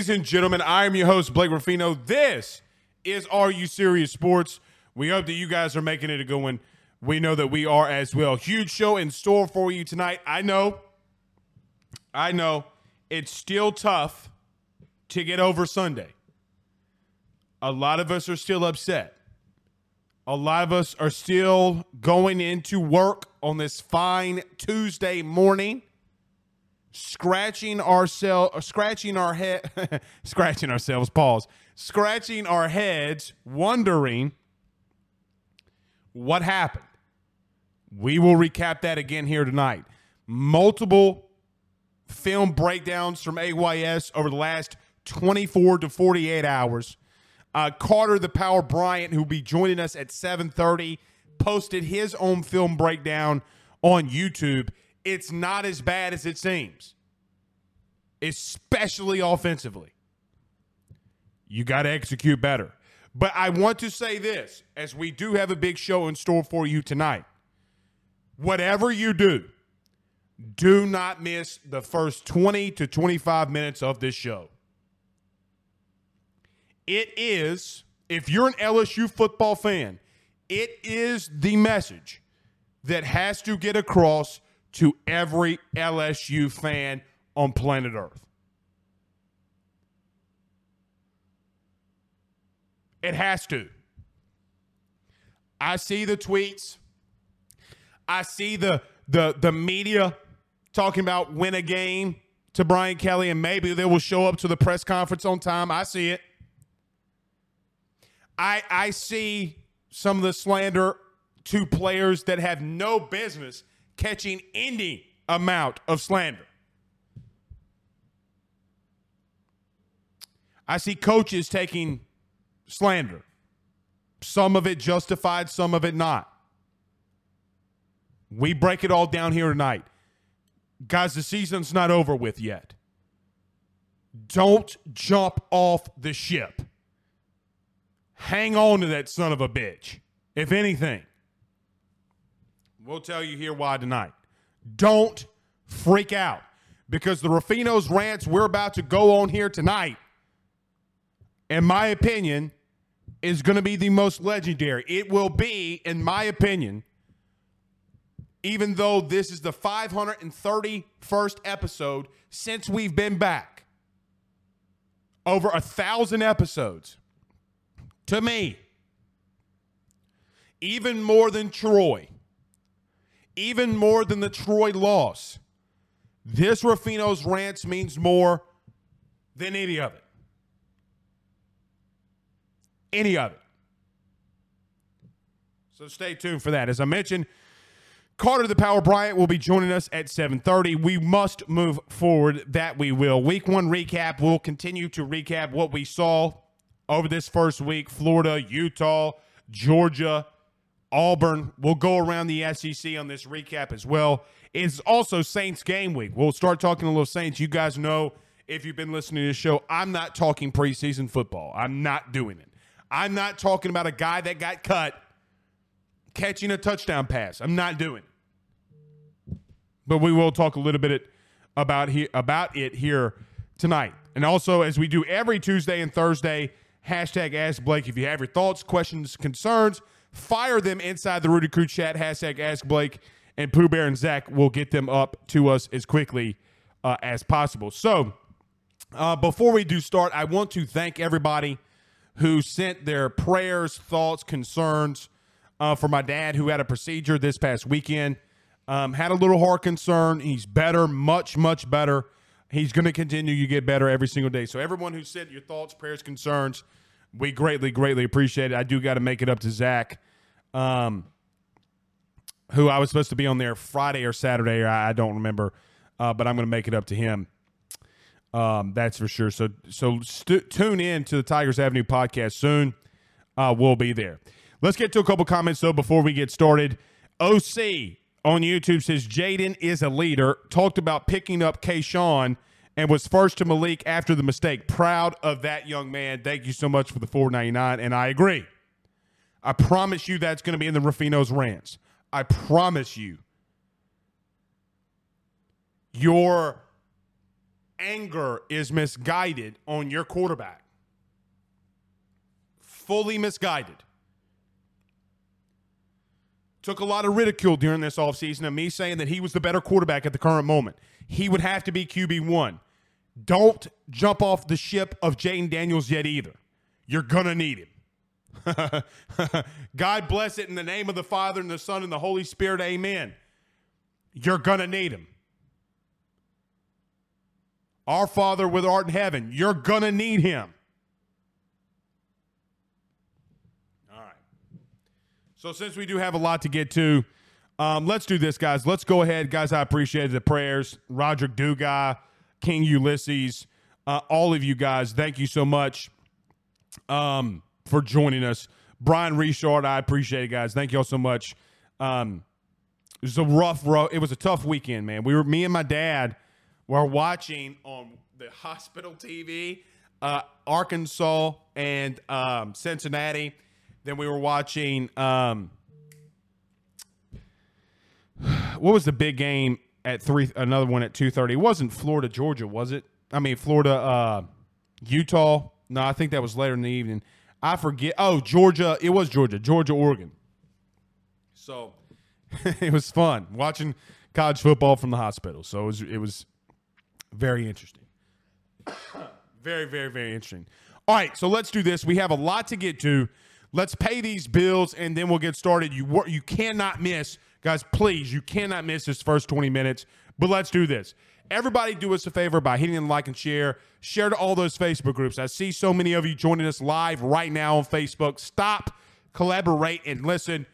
Ladies and gentlemen, I am your host, Blake Ruffino. This is Are You Serious Sports. We hope that you guys are making it a good one. We know that we are as well. Huge show in store for you tonight. I know, I know, it's still tough to get over Sunday. A lot of us are still upset. A lot of us are still going into work on this fine Tuesday morning scratching ourselves, scratching our head, scratching ourselves, pause, scratching our heads, wondering what happened. We will recap that again here tonight. Multiple film breakdowns from AYS over the last 24 to 48 hours. Uh, Carter the Power Bryant, who'll be joining us at 7:30, posted his own film breakdown on YouTube it's not as bad as it seems, especially offensively. You got to execute better. But I want to say this as we do have a big show in store for you tonight. Whatever you do, do not miss the first 20 to 25 minutes of this show. It is, if you're an LSU football fan, it is the message that has to get across to every LSU fan on planet Earth. It has to. I see the tweets. I see the the the media talking about win a game to Brian Kelly and maybe they will show up to the press conference on time. I see it. I I see some of the slander to players that have no business catching any amount of slander. I see coaches taking slander, some of it justified, some of it not. We break it all down here tonight. Guys, the season's not over with yet. Don't jump off the ship. Hang on to that son of a bitch, if anything. We'll tell you here why tonight. Don't freak out because the Ruffino's rants we're about to go on here tonight, in my opinion, is going to be the most legendary. It will be, in my opinion, even though this is the 531st episode since we've been back, over a thousand episodes. To me, even more than Troy even more than the Troy loss. This Ruffino's rants means more than any of it. Any of it. So stay tuned for that. As I mentioned, Carter the Power Bryant will be joining us at 7:30. We must move forward. That we will. Week one recap. We'll continue to recap what we saw over this first week. Florida, Utah, Georgia, Auburn. We'll go around the SEC on this recap as well. It's also Saints game week. We'll start talking a little Saints. You guys know if you've been listening to the show, I'm not talking preseason football. I'm not doing it. I'm not talking about a guy that got cut catching a touchdown pass. I'm not doing it but we will talk a little bit about he, about it here tonight. And also, as we do every Tuesday and Thursday, hashtag Ask Blake. If you have your thoughts, questions, concerns, fire them inside the Rudy Crew chat. Hashtag Ask Blake, and Pooh Bear and Zach will get them up to us as quickly uh, as possible. So, uh, before we do start, I want to thank everybody who sent their prayers, thoughts, concerns uh, for my dad who had a procedure this past weekend. Um, had a little heart concern. He's better, much, much better. He's going to continue to get better every single day. So, everyone who sent your thoughts, prayers, concerns, we greatly, greatly appreciate it. I do got to make it up to Zach, um, who I was supposed to be on there Friday or Saturday. Or I, don't remember, uh, but I'm going to make it up to him. Um, that's for sure. So, so st- tune in to the Tigers Avenue podcast soon. Uh, we'll be there. Let's get to a couple comments though before we get started. OC on YouTube says Jayden is a leader. Talked about picking up Kayshon and was first to Malik after the mistake. Proud of that young man. Thank you so much for the 499. And I agree. I promise you that's going to be in the Ruffino's rants. I promise you. Your anger is misguided on your quarterback. Fully misguided took a lot of ridicule during this offseason of me saying that he was the better quarterback at the current moment. He would have to be QB1. Don't jump off the ship of Jayden Daniels yet either. You're going to need him. God bless it in the name of the Father and the Son and the Holy Spirit. Amen. You're going to need him. Our Father with art in heaven, you're going to need him. All right. So since we do have a lot to get to, um, let's do this, guys. Let's go ahead, guys. I appreciate the prayers. Roderick Duga, King Ulysses, uh, all of you guys. Thank you so much um, for joining us. Brian Richard, I appreciate it, guys. Thank you all so much. Um, it was a rough, rough. It was a tough weekend, man. We were me and my dad were watching on the hospital TV, uh, Arkansas and um, Cincinnati then we were watching. Um, what was the big game at three? Another one at two thirty. It wasn't Florida Georgia, was it? I mean Florida uh, Utah. No, I think that was later in the evening. I forget. Oh, Georgia. It was Georgia. Georgia Oregon. So it was fun watching college football from the hospital. So it was, it was very interesting. very, very, very interesting. All right, so let's do this. We have a lot to get to. Let's pay these bills and then we'll get started. You you cannot miss, guys. Please, you cannot miss this first 20 minutes. But let's do this. Everybody, do us a favor by hitting the like and share. Share to all those Facebook groups. I see so many of you joining us live right now on Facebook. Stop, collaborate, and listen.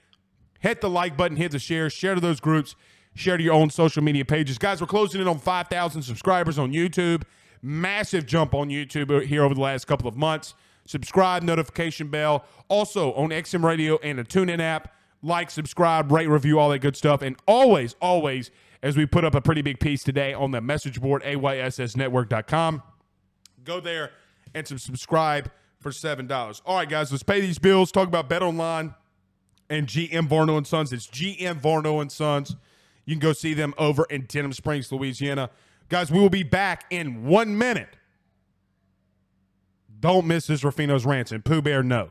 Hit the like button, hit the share, share to those groups, share to your own social media pages. Guys, we're closing in on 5,000 subscribers on YouTube. Massive jump on YouTube here over the last couple of months subscribe, notification bell. Also on XM Radio and the TuneIn app. Like, subscribe, rate, review, all that good stuff. And always, always, as we put up a pretty big piece today on the message board, ayssnetwork.com, go there and subscribe for $7. All right, guys, let's pay these bills. Talk about Bet Online and GM Varno and Sons. It's GM Varno and Sons. You can go see them over in Denham Springs, Louisiana. Guys, we will be back in one minute don't miss this Ruffino's rants and Pooh Bear no.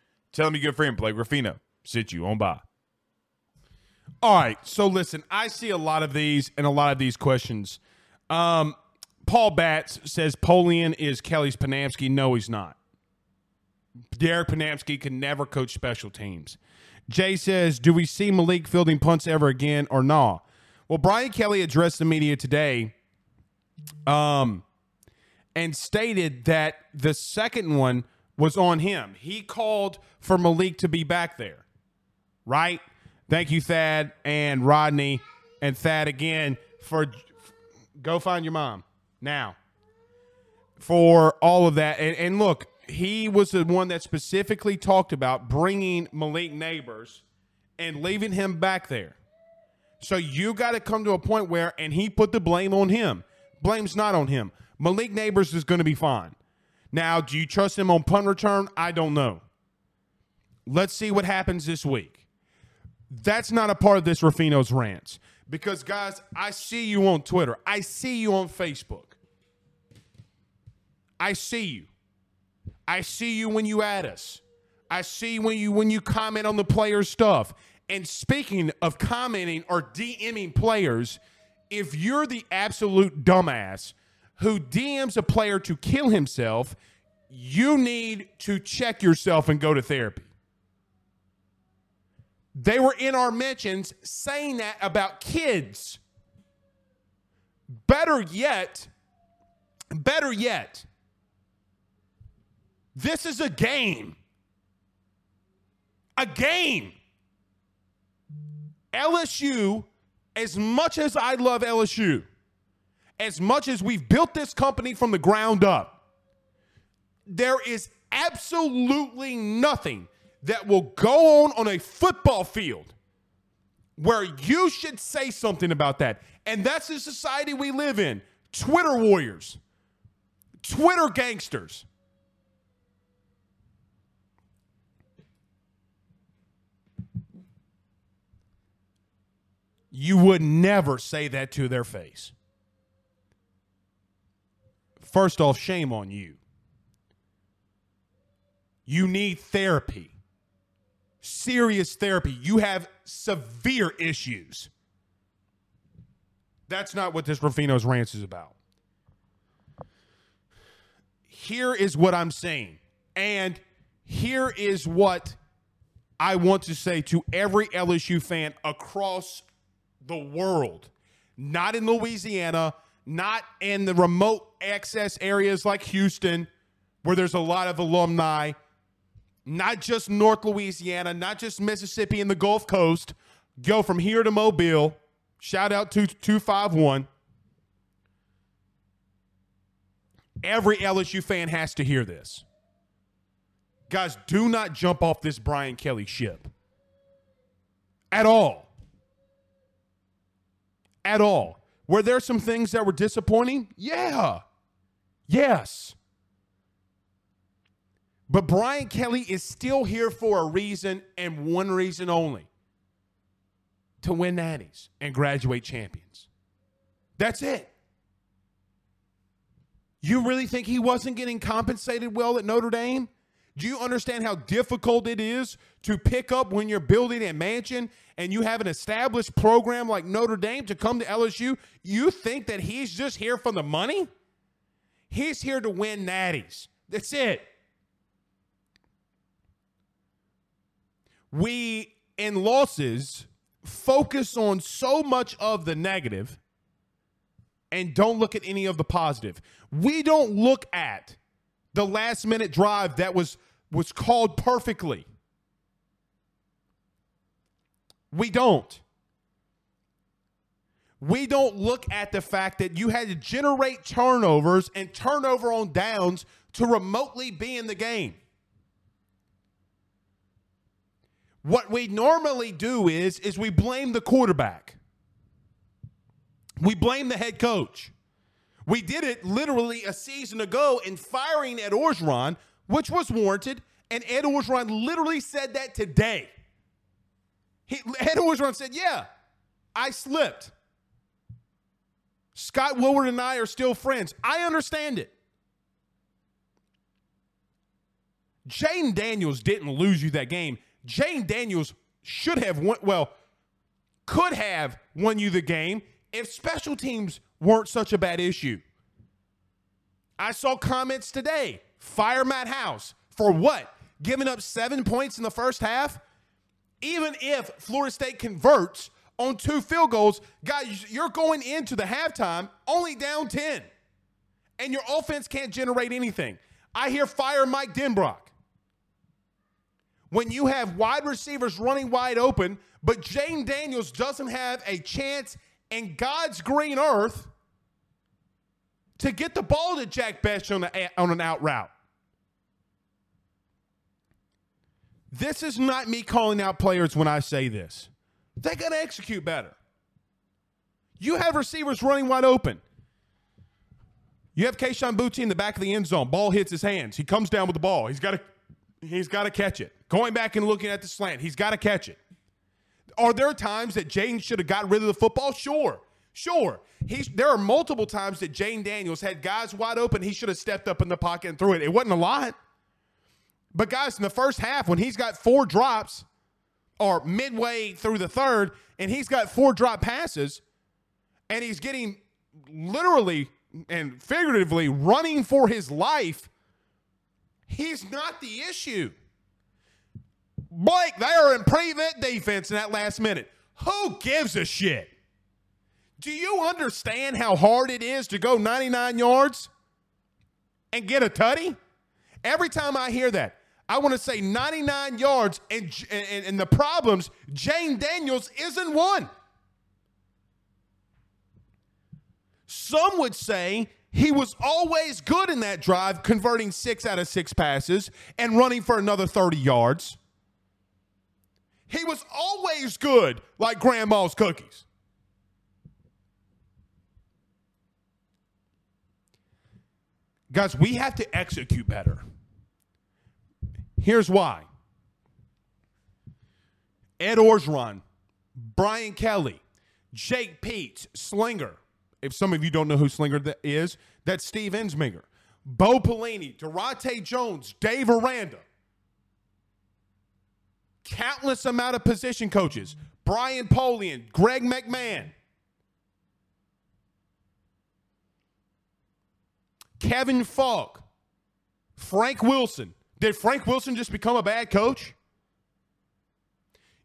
Tell them your good friend Blake Ruffino sit you on by. All right. So listen, I see a lot of these and a lot of these questions. Um, Paul Batts says Polian is Kelly's Panamsky. No, he's not. Derek Panamsky can never coach special teams. Jay says, Do we see Malik fielding punts ever again or? Nah? Well, Brian Kelly addressed the media today um, and stated that the second one was on him. He called for Malik to be back there, right? Thank you, Thad and Rodney and Thad again for go find your mom now for all of that. And, and look, he was the one that specifically talked about bringing Malik Nabers and leaving him back there. So you got to come to a point where, and he put the blame on him. Blame's not on him. Malik Nabers is going to be fine. Now, do you trust him on punt return? I don't know. Let's see what happens this week. That's not a part of this Ruffino's rants. Because, guys, I see you on Twitter. I see you on Facebook. I see you. I see you when you add us. I see when you when you comment on the players' stuff. And speaking of commenting or DMing players, if you're the absolute dumbass who DMs a player to kill himself, you need to check yourself and go to therapy. They were in our mentions saying that about kids. Better yet, better yet, this is a game. A game. LSU, as much as I love LSU, as much as we've built this company from the ground up, there is absolutely nothing that will go on on a football field where you should say something about that. And that's the society we live in. Twitter warriors, Twitter gangsters. You would never say that to their face. First off, shame on you. You need therapy, serious therapy. You have severe issues. That's not what this Ruffino's rants is about. Here is what I'm saying. And here is what I want to say to every LSU fan across the world, not in Louisiana, not in the remote access areas like Houston, where there's a lot of alumni, not just North Louisiana, not just Mississippi and the Gulf Coast. Go from here to Mobile. Shout out to 251. Every LSU fan has to hear this. Guys, do not jump off this Brian Kelly ship at all at all. Were there some things that were disappointing? Yeah. Yes. But Brian Kelly is still here for a reason and one reason only to win natties and graduate champions. That's it. You really think he wasn't getting compensated well at Notre Dame? Do you understand how difficult it is to pick up when you're building a mansion and you have an established program like Notre Dame to come to LSU? You think that he's just here for the money? He's here to win natties. That's it. We, in losses, focus on so much of the negative and don't look at any of the positive. We don't look at the last minute drive that was was called perfectly. We don't. We don't look at the fact that you had to generate turnovers and turnover on downs to remotely be in the game. What we normally do is is we blame the quarterback. We blame the head coach. We did it literally a season ago in firing Ed Orgeron, which was warranted, and Ed Orgeron literally said that today. He, Ed Orgeron said, "Yeah, I slipped. Scott Woodward and I are still friends. I understand it. Jayden Daniels didn't lose you that game. Jayden Daniels should have won, well, could have won you the game if special teams weren't such a bad issue. I saw comments today. Fire Matt House. For what? Giving up seven points in the first half? Even if Florida State converts on two field goals, guys, you're going into the halftime only down 10. And your offense can't generate anything. I hear fire Mike Denbrock. When you have wide receivers running wide open, but Jayden Daniels doesn't have a chance in God's green earth to get the ball to Jack Bech on, on an out route. This is not me calling out players when I say this. They got to execute better. You have receivers running wide open. You have Kayshon Boutte in the back of the end zone. Ball hits his hands. He comes down with the ball. He's got to he's got to catch it. Going back and looking at the slant, he's got to catch it. Are there times that Jayden should have got rid of the football? Sure. Sure. He's there are multiple times that Jayden Daniels had guys wide open. He should have stepped up in the pocket and threw it. It wasn't a lot. But guys, in the first half, when he's got four drops, or midway through the third, and he's got four drop passes, and he's getting literally and figuratively running for his life. He's not the issue. Blake, they are in prevent defense in that last minute. Who gives a shit? Do you understand how hard it is to go 99 yards and get a tutty? Every time I hear that, I want to say 99 yards, and, and, and the problems, Jayden Daniels isn't one. Some would say he was always good in that drive, converting six out of six passes and running for another 30 yards. He was always good, like grandma's cookies. Guys, we have to execute better. Here's why Ed Orgeron, Brian Kelly, Jake Peetz, Slinger. If some of you don't know who Slinger is, that's Steve Ensminger. Bo Pelini, Daronte Jones, Dave Aranda. Countless amount of position coaches. Brian Polian, Greg McMahon. Kevin Faulk, Frank Wilson, did Frank Wilson just become a bad coach?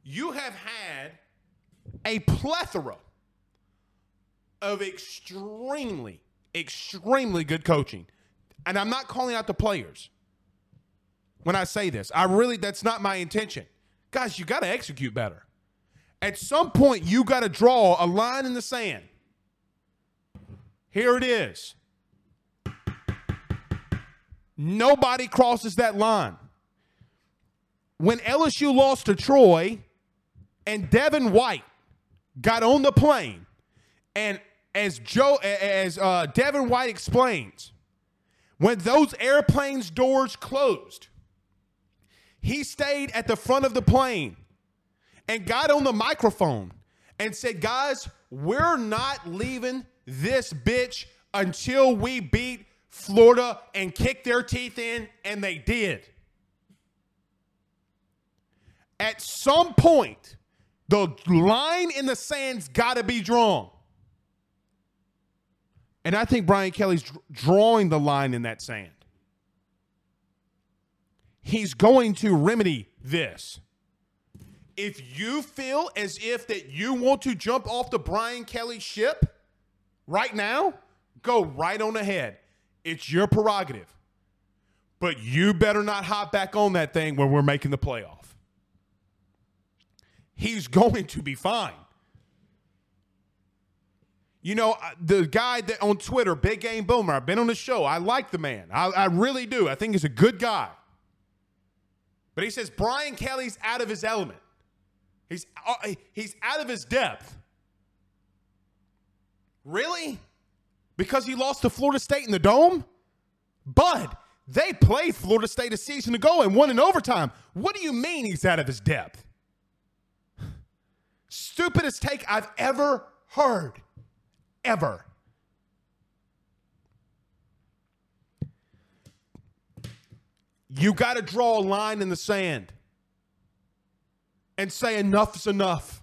You have had a plethora of extremely, extremely good coaching. And I'm not calling out the players when I say this. I really, that's not my intention. Guys, you got to execute better. At some point, you got to draw a line in the sand. Here it is. Nobody crosses that line. When LSU lost to Troy and Devin White got on the plane, and as Joe, as uh, Devin White explains, when those airplanes' doors closed, he stayed at the front of the plane and got on the microphone and said, Guys, we're not leaving this bitch until we beat Florida and kick their teeth in, and they did. At some point, the line in the sand's got to be drawn. And I think Brian Kelly's drawing the line in that sand. He's going to remedy this. if you feel as if that you want to jump off the Brian Kelly ship right now, go right on ahead. It's your prerogative. But you better not hop back on that thing when we're making the playoff. He's going to be fine. You know, the guy that on Twitter, Big Game Boomer, I've been on the show. I like the man. I, I really do. I think he's a good guy. But he says Brian Kelly's out of his element. He's uh, he's out of his depth. Really? Because he lost to Florida State in the dome? Bud, they played Florida State a season ago and won in overtime. What do you mean he's out of his depth? Stupidest take I've ever heard. Ever. You got to draw a line in the sand and say enough is enough.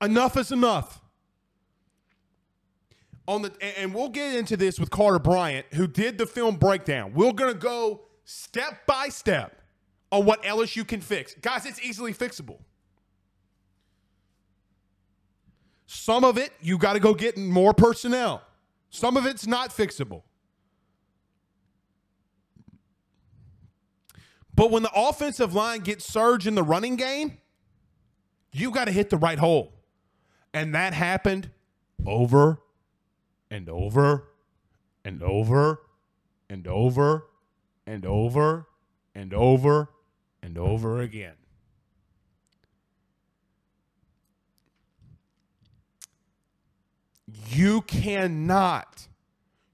Enough is enough. On the and we'll get into this with Carter Bryant, who did the film breakdown. We're gonna go step by step on what LSU can fix. Guys, it's easily fixable. Some of it you got to go get more personnel. Some of it's not fixable. But when the offensive line gets surge in the running game, you got to hit the right hole. And that happened over and over and over and over and over and over and over again. You cannot,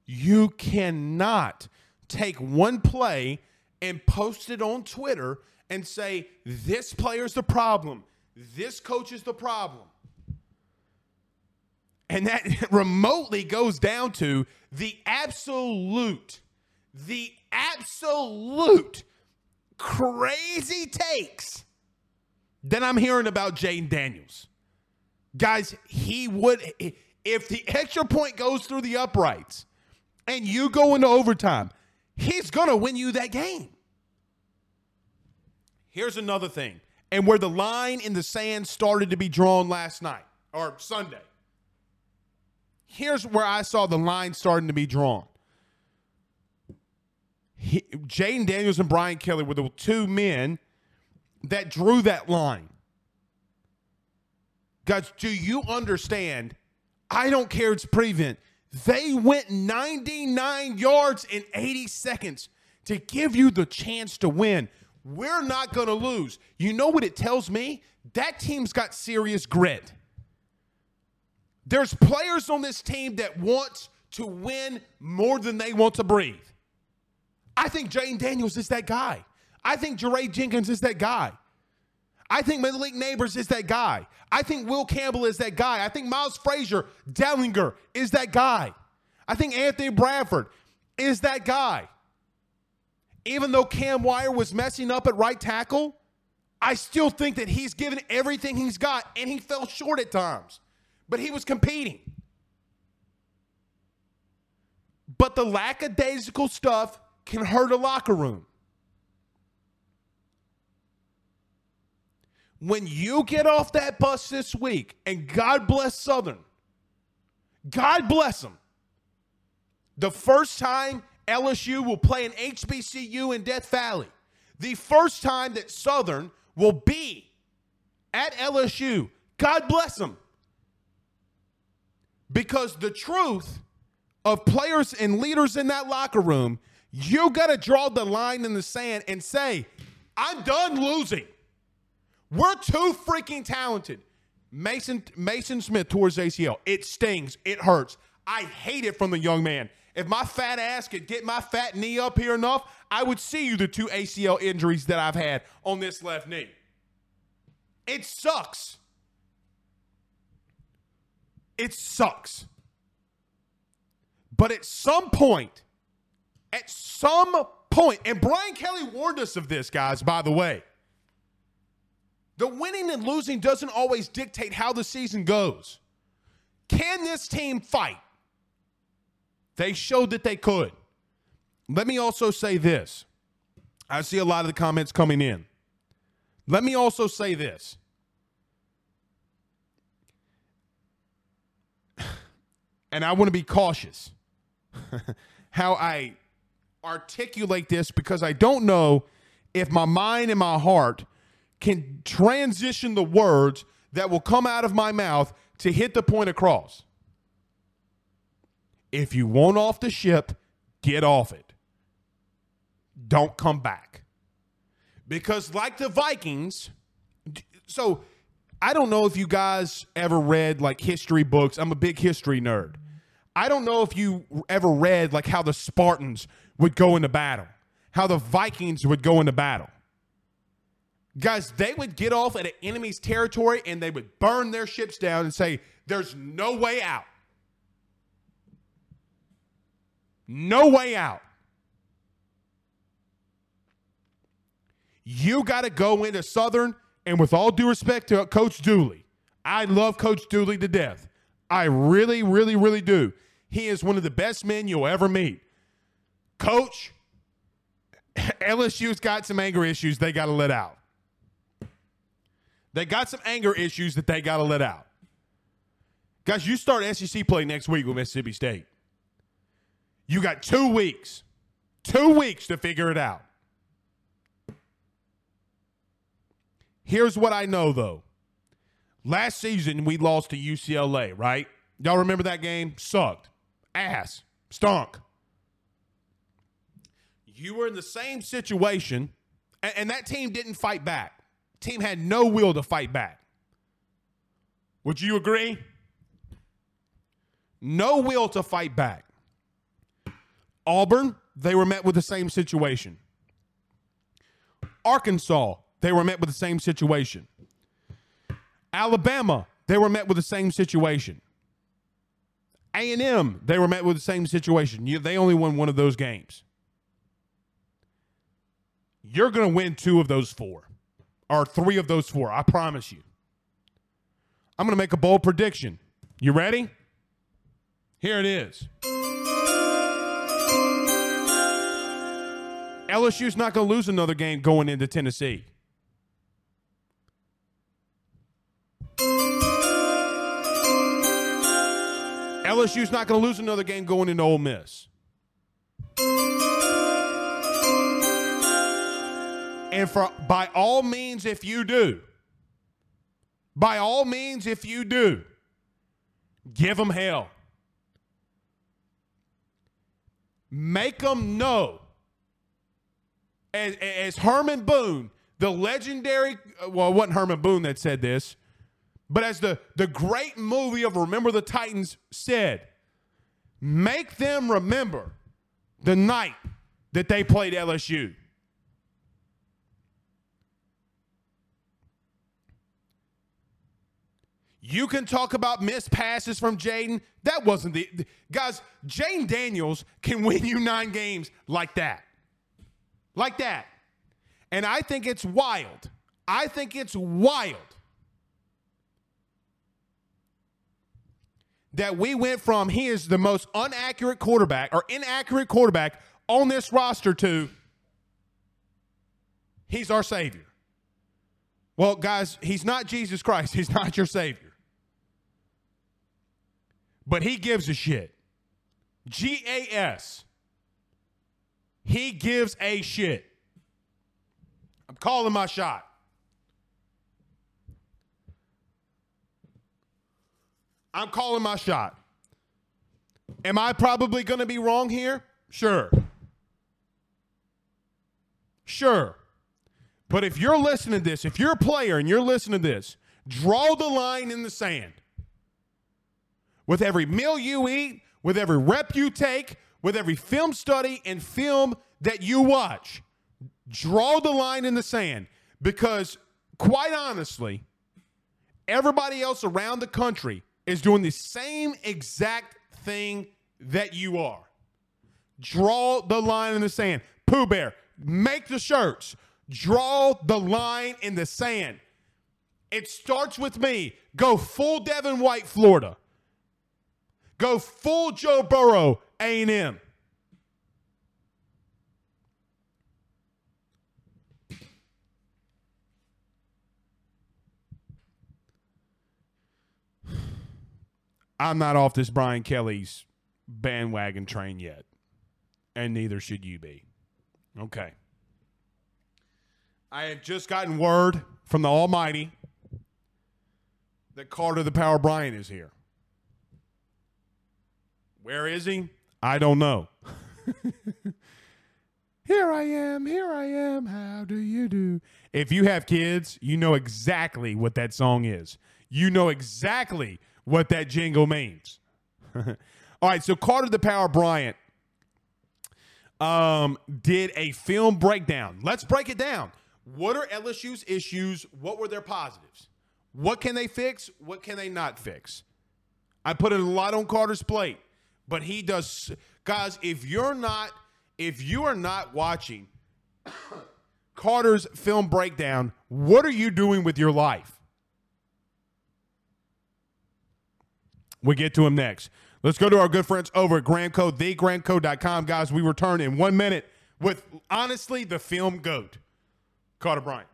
you cannot take one play and post it on Twitter and say, this player's the problem, this coach is the problem. And that remotely goes down to the absolute, the absolute crazy takes that I'm hearing about Jayden Daniels. Guys, he would, if the extra point goes through the uprights and you go into overtime, he's going to win you that game. Here's another thing, and where the line in the sand started to be drawn last night or Sunday. Here's where I saw the line starting to be drawn. Jayden Daniels and Brian Kelly were the two men that drew that line. Guys, do you understand? I don't care it's prevent. They went 99 yards in 80 seconds to give you the chance to win. We're not going to lose. You know what it tells me? That team's got serious grit. There's players on this team that want to win more than they want to breathe. I think Jayden Daniels is that guy. I think Jaray Jenkins is that guy. I think Malik Nabers is that guy. I think Will Campbell is that guy. I think Miles Frazier, Dellinger is that guy. I think Anthony Bradford is that guy. Even though Cam Wire was messing up at right tackle, I still think that he's given everything he's got and he fell short at times. But he was competing. But the lackadaisical stuff can hurt a locker room. when you get off that bus this week, and God bless Southern, God bless them. The first time LSU will play an HBCU in Death Valley, the first time that Southern will be at LSU, God bless them. Because the truth of players and leaders in that locker room, you got to draw the line in the sand and say, I'm done losing. We're too freaking talented. Mason Mason Smith towards ACL. It stings. It hurts. I hate it from the young man. If my fat ass could get my fat knee up here enough, I would see you the two ACL injuries that I've had on this left knee. It sucks. It sucks. But at some point, at some point, and Brian Kelly warned us of this, guys, by the way. The winning and losing doesn't always dictate how the season goes. Can this team fight? They showed that they could. Let me also say this. I see a lot of the comments coming in. Let me also say this. And I want to be cautious how I articulate this because I don't know if my mind and my heart can transition the words that will come out of my mouth to hit the point across. If you want off the ship, get off it. Don't come back. Because, like the Vikings, so I don't know if you guys ever read like history books. I'm a big history nerd. I don't know if you ever read like how the Spartans would go into battle, how the Vikings would go into battle. Guys, they would get off at an enemy's territory and they would burn their ships down and say, There's no way out. No way out. You got to go into Southern, and with all due respect to Coach Dooley, I love Coach Dooley to death. I really, really, really do. He is one of the best men you'll ever meet. Coach, LSU's got some anger issues they got to let out. They got some anger issues that they got to let out. Guys, you start SEC play next week with Mississippi State. You got two weeks, two weeks to figure it out. Here's what I know, though. Last season, we lost to UCLA, right? Y'all remember that game? Sucked. Ass. Stunk. You were in the same situation, and, and that team didn't fight back. Team had no will to fight back. Would you agree? No will to fight back. Auburn, they were met with the same situation. Arkansas, they were met with the same situation. Alabama, they were met with the same situation. A&M, they were met with the same situation. You, they only won one of those games. You're going to win two of those four, or three of those four. I promise you. I'm going to make a bold prediction. You ready? Here it is. LSU's not going to lose another game going into Tennessee. LSU's not going to lose another game going into Ole Miss. And for by all means, if you do, by all means, if you do, give them hell. Make them know. As, as Herman Boone, the legendary, uh, well, it wasn't Herman Boone that said this, but as the, the great movie of Remember the Titans said, make them remember the night that they played LSU. You can talk about missed passes from Jayden. That wasn't the, the guys. Jayden Daniels can win you nine games like that, like that. And I think it's wild. I think it's wild that we went from he is the most inaccurate quarterback or inaccurate quarterback on this roster to he's our savior. Well, guys, he's not Jesus Christ. He's not your savior. But he gives a shit. G A S. He gives a shit. I'm calling my shot. I'm calling my shot. Am I probably going to be wrong here? Sure. Sure. But if you're listening to this, if you're a player and you're listening to this, draw the line in the sand. With every meal you eat, with every rep you take, with every film study and film that you watch, draw the line in the sand because, quite honestly, everybody else around the country is doing the same exact thing that you are. Draw the line in the sand. Pooh Bear, make the shirts. Draw the line in the sand. It starts with me. Go full Devin White, Florida. Go full Joe Burrow, A&M. I'm not off this Bryant Kelly's bandwagon train yet, and neither should you be. Okay. I have just gotten word from the Almighty that Carter the Power Brian is here. Where is he? I don't know. here I am, here I am, how do you do? If you have kids, you know exactly what that song is. You know exactly what that jingle means. All right, so Carter the Power Bryant um, did a film breakdown. Let's break it down. What are LSU's issues? What were their positives? What can they fix? What can they not fix? I put a lot on Carter's plate, but he does. Guys, if you're not, if you are not watching Carter's film breakdown, what are you doing with your life? We get to him next. Let's go to our good friends over at Gramco, thegramco.com. Guys, we return in one minute with honestly the film goat, Carter Bryant.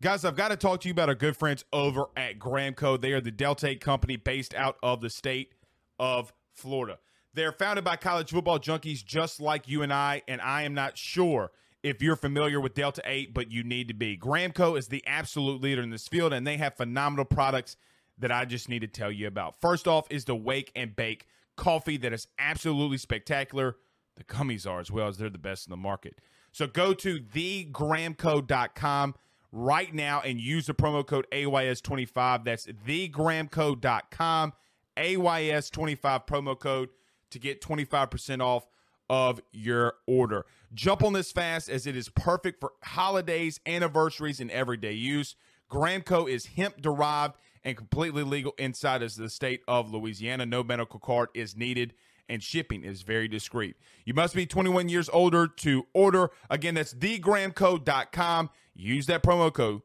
Guys, I've got to talk to you about our good friends over at Gramco. They are the Delta 8 company based out of the state of Florida. They're founded by college football junkies just like you and I, and I am not sure if you're familiar with Delta 8, but you need to be. Gramco is the absolute leader in this field, and they have phenomenal products that I just need to tell you about. First off is the Wake and Bake coffee that is absolutely spectacular. The gummies are as well as they're the best in the market. So go to thegramco.com right now and use the promo code AYS25. That's thegramco.com, AYS25 promo code to get 25% off of your order. Jump on this fast as it is perfect for holidays, anniversaries, and everyday use. Gramco is hemp derived and completely legal inside of the state of Louisiana. No medical card is needed and shipping is very discreet. You must be 21 years older to order. Again, that's thegramco.com. Use that promo code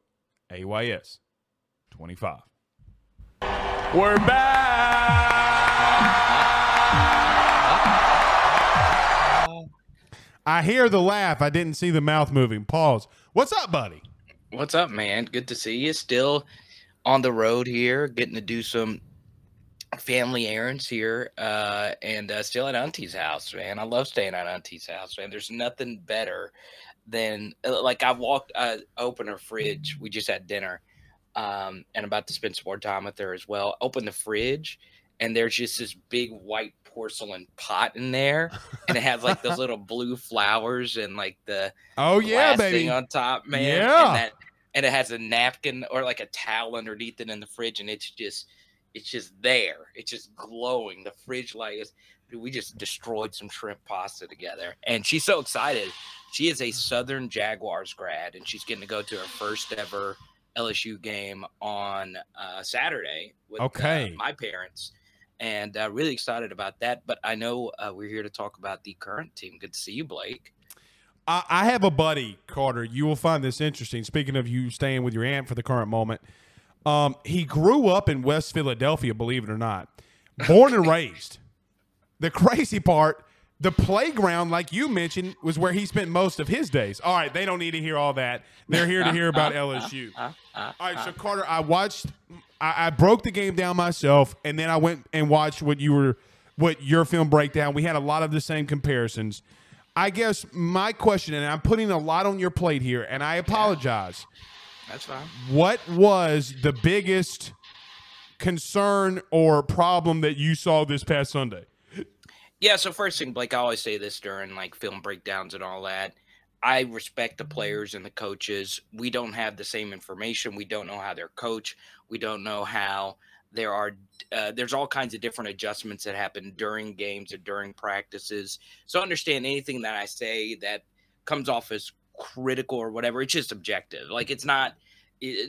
AYS25. We're back. I hear the laugh. I didn't see the mouth moving. Pause. What's up, buddy? What's up, man? Good to see you. Still on the road here, getting to do some family errands here, uh, and uh, still at Auntie's house, man. I love staying at Auntie's house, man. There's nothing better than uh, like I walked, I opened her fridge. We just had dinner, um, and about to spend some more time with her as well. Open the fridge, and there's just this big white porcelain pot in there, and it has like those little blue flowers and like the oh yeah, baby on top, man. Yeah. And, that, and it has a napkin or like a towel underneath it in the fridge, and it's just it's just there. It's just glowing. The fridge light is. We just destroyed some shrimp pasta together, and she's so excited. She is a Southern Jaguars grad, and she's getting to go to her first ever LSU game on uh, Saturday with okay. uh, my parents and uh, really excited about that. But I know uh, we're here to talk about the current team. Good to see you, Blake. I, I have a buddy, Carter. You will find this interesting. Speaking of you staying with your aunt for the current moment, um, he grew up in West Philadelphia, believe it or not, born and raised. The crazy part, the playground, like you mentioned, was where he spent most of his days. All right, they don't need to hear all that. They're here to hear about LSU. All right, so Carter, I watched, I, I broke the game down myself, and then I went and watched what you were, what your film breakdown. We had a lot of the same comparisons. I guess my question, and I'm putting a lot on your plate here, and I apologize. That's fine. What was the biggest concern or problem that you saw this past Sunday? Yeah, so first thing, Blake, I always say this during like film breakdowns and all that. I respect the players and the coaches. We don't have the same information. We don't know how they're coached. We don't know how there are uh, there's all kinds of different adjustments that happen during games or during practices. So understand anything that I say that comes off as critical or whatever. It's just objective. Like it's not.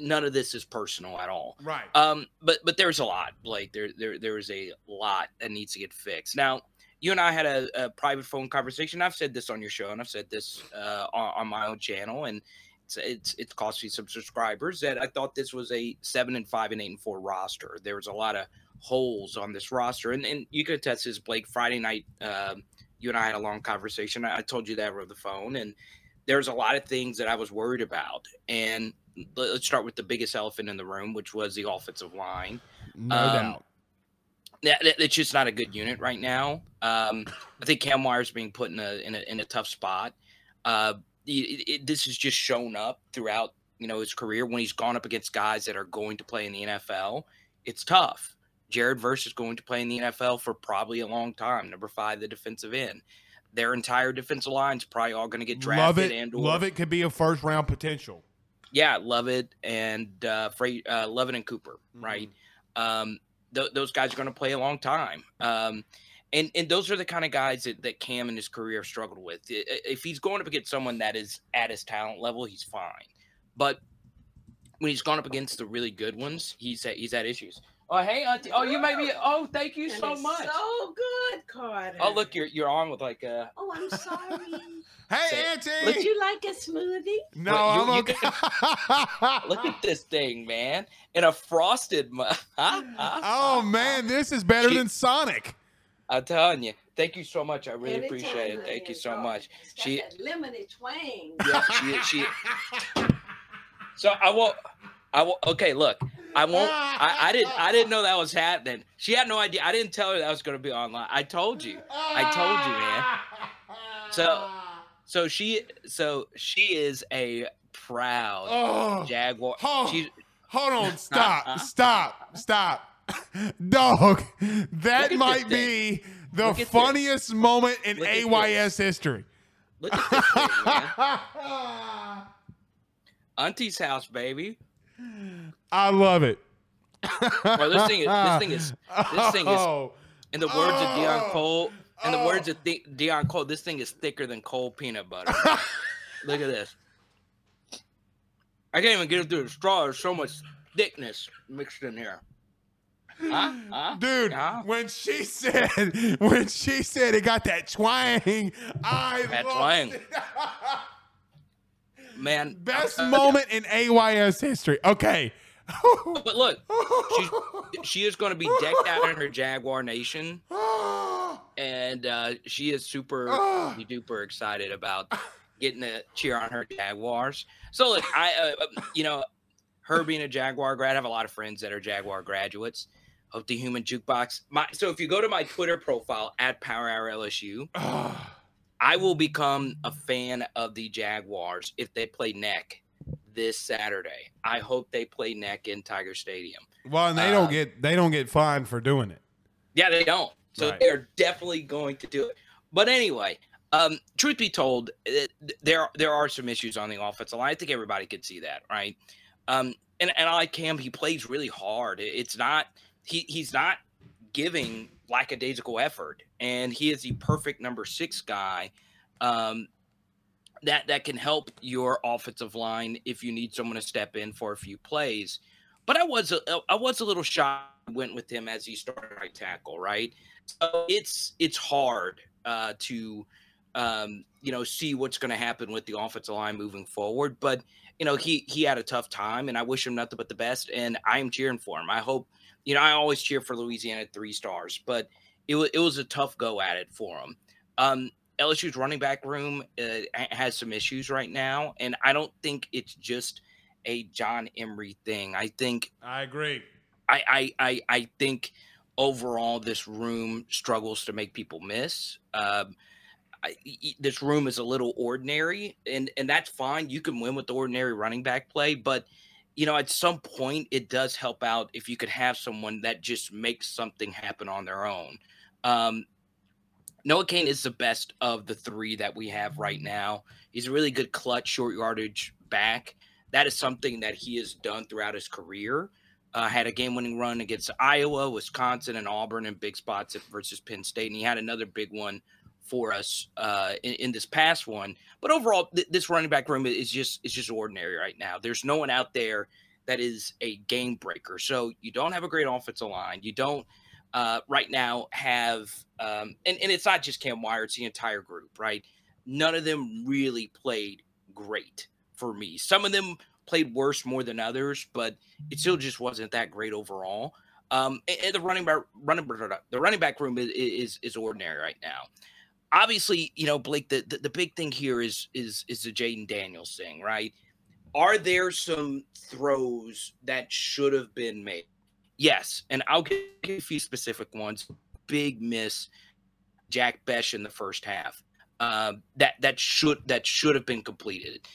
None of this is personal at all. Right. Um. But but there's a lot. Like there there there is a lot that needs to get fixed. Now you and I had a, a, private phone conversation. I've said this on your show, and I've said this uh, on, on, my own channel, and it's, it's it's cost me some subscribers. That I thought this was a seven and five and eight and four roster. There was a lot of holes on this roster, and and you could attest this, Blake. Friday night, uh, you and I had a long conversation. I, I told you that over the phone, and there's a lot of things that I was worried about. And let's start with the biggest elephant in the room, which was the offensive line. No um, doubt that, that- it's just not a good unit right now. Um, I think Cam Wire's being put in a in a, in a tough spot. Uh, it, it, this has just shown up throughout you know his career when he's gone up against guys that are going to play in the NFL. It's tough. Jared Verse is going to play in the NFL for probably a long time. Number five, the defensive end. Their entire defensive line's probably all going to get drafted. Lovett. and or, Love it could be a first round potential. Yeah, Lovett and uh, Freight, uh, Lovett and Cooper, Mm-hmm. right? Um, th- those guys are going to play a long time. Um, and and those are the kind of guys that, that Cam in his career struggled with. I- I- If he's going up against someone that is at his talent level, he's fine. But when he's gone up against the really good ones, he's had, he's had issues. Oh hey, uh, auntie. Oh, you made me. Oh, thank you And so much. So good, Carter. Oh, look, you're you're on with like a. Oh, I'm sorry. Hey, Say- Auntie. Would you like a smoothie? no, Well, you- I'm you okay. look at this thing, man, in a frosted. mu- mm. oh man, this is better She- than Sonic. I'm telling you. Thank you so much. I really Anytime, appreciate it. Thank you so all- much. It's She- that lemony twang. Yeah, she she. So I won't. I will. Okay, look. I won't. I, I didn't. I didn't know that was happening. She had no idea. I didn't tell her that was going to be online. I told you. I told you, man. So- So she. So she is a proud Oh, Jaguar. Oh. She. hold on, stop, stop, stop. Dog, that might be the at this. funniest moment in Look AYS history. Look at this thing. Auntie's house, baby. I love it. Well, this thing is- this thing is- this thing is- Oh. In the words of Dion Oh. Cole, in the Oh. words of Di- Deon Cole, this thing is thicker than cold peanut butter. Look at this. I can't even get it through the straw. There's so much thickness mixed in here. Huh? Huh? Dude, Huh? when she said when she said it got that twang, I That twang. it. Man, Best uh, moment in AYS history. Okay. But look, she's, she is going to be decked out in her Jaguar Nation, and uh, she is super duper excited about getting to cheer on her Jaguars. So look, I, uh, uh, you know, her being a Jaguar grad, I have a lot of friends that are Jaguar graduates. Hope the Human Jukebox. My so if you go to my Twitter profile at Power Hour LSU, I will become a fan of the Jaguars if they play neck this Saturday. I hope they play neck in Tiger Stadium. well, and they Uh, don't get they don't get fined for doing it. Yeah, they don't. So Right. they're definitely going to do it. But anyway, um, truth be told, it, there there are some issues on the offensive line. I think everybody could see that, right? Um, and and I like Cam. He plays really hard. It- It's not he he's not giving lackadaisical effort, and he is the perfect number six guy. Um, that that can help your offensive line if you need someone to step in for a few plays. But I was a, I was a little shocked went with him as he started right tackle, right? So it's it's hard uh, to um, you know see what's going to happen with the offensive line moving forward. But you know he he had a tough time, and I wish him nothing but the best. And I am cheering for him. I hope you know I always cheer for Louisiana three stars, but it was it was a tough go at it for him. Um, LSU's running back room uh, has some issues right now, and I don't think it's just a John Emery thing. I think I agree. I I I, I think overall this room struggles to make people miss. Um, I, this room is a little ordinary, and and that's fine. You can win with the ordinary running back play, but you know at some point it does help out if you could have someone that just makes something happen on their own. Um, Noah Cain is the best of the three that we have right now. He's a really good clutch short yardage back. That is something that he has done throughout his career. Uh, had a game-winning run against Iowa, Wisconsin, and Auburn in big spots versus Penn State, and he had another big one for us uh, in, in this past one. But overall, th- this running back room is just is just ordinary right now. There's no one out there that is a game breaker. So you don't have a great offensive line. You don't uh, right now have, um, and, and it's not just Cam Wire, it's the entire group, right? None of them really played great for me. Some of them played worse more than others, but it still just wasn't that great overall. Um, and, the running back, running the running back room is is, is ordinary right now. Obviously, you know Blake. The, the, the big thing here is is is the Jayden Daniels thing, right? Are there some throws that should have been made? Yes, and I'll give you a few specific ones. Big miss, Jack Bech in the first half. Uh, that that should that should have been completed.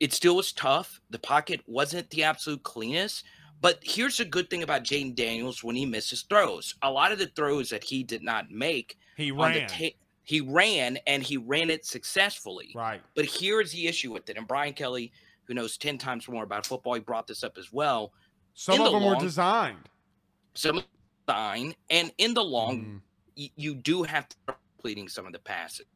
It still was tough. The pocket wasn't the absolute cleanest, but here's a good thing about Jayden Daniels when he misses throws. A lot of the throws that he did not make He on the ran. ta- he ran and he ran it successfully. right. But here is the issue with it. And Brian Kelly, who knows 10 times more about football, he brought this up as well. Some in of the them were designed. Some fine. And in the long, Mm. y- you do have to start completing some of the passes.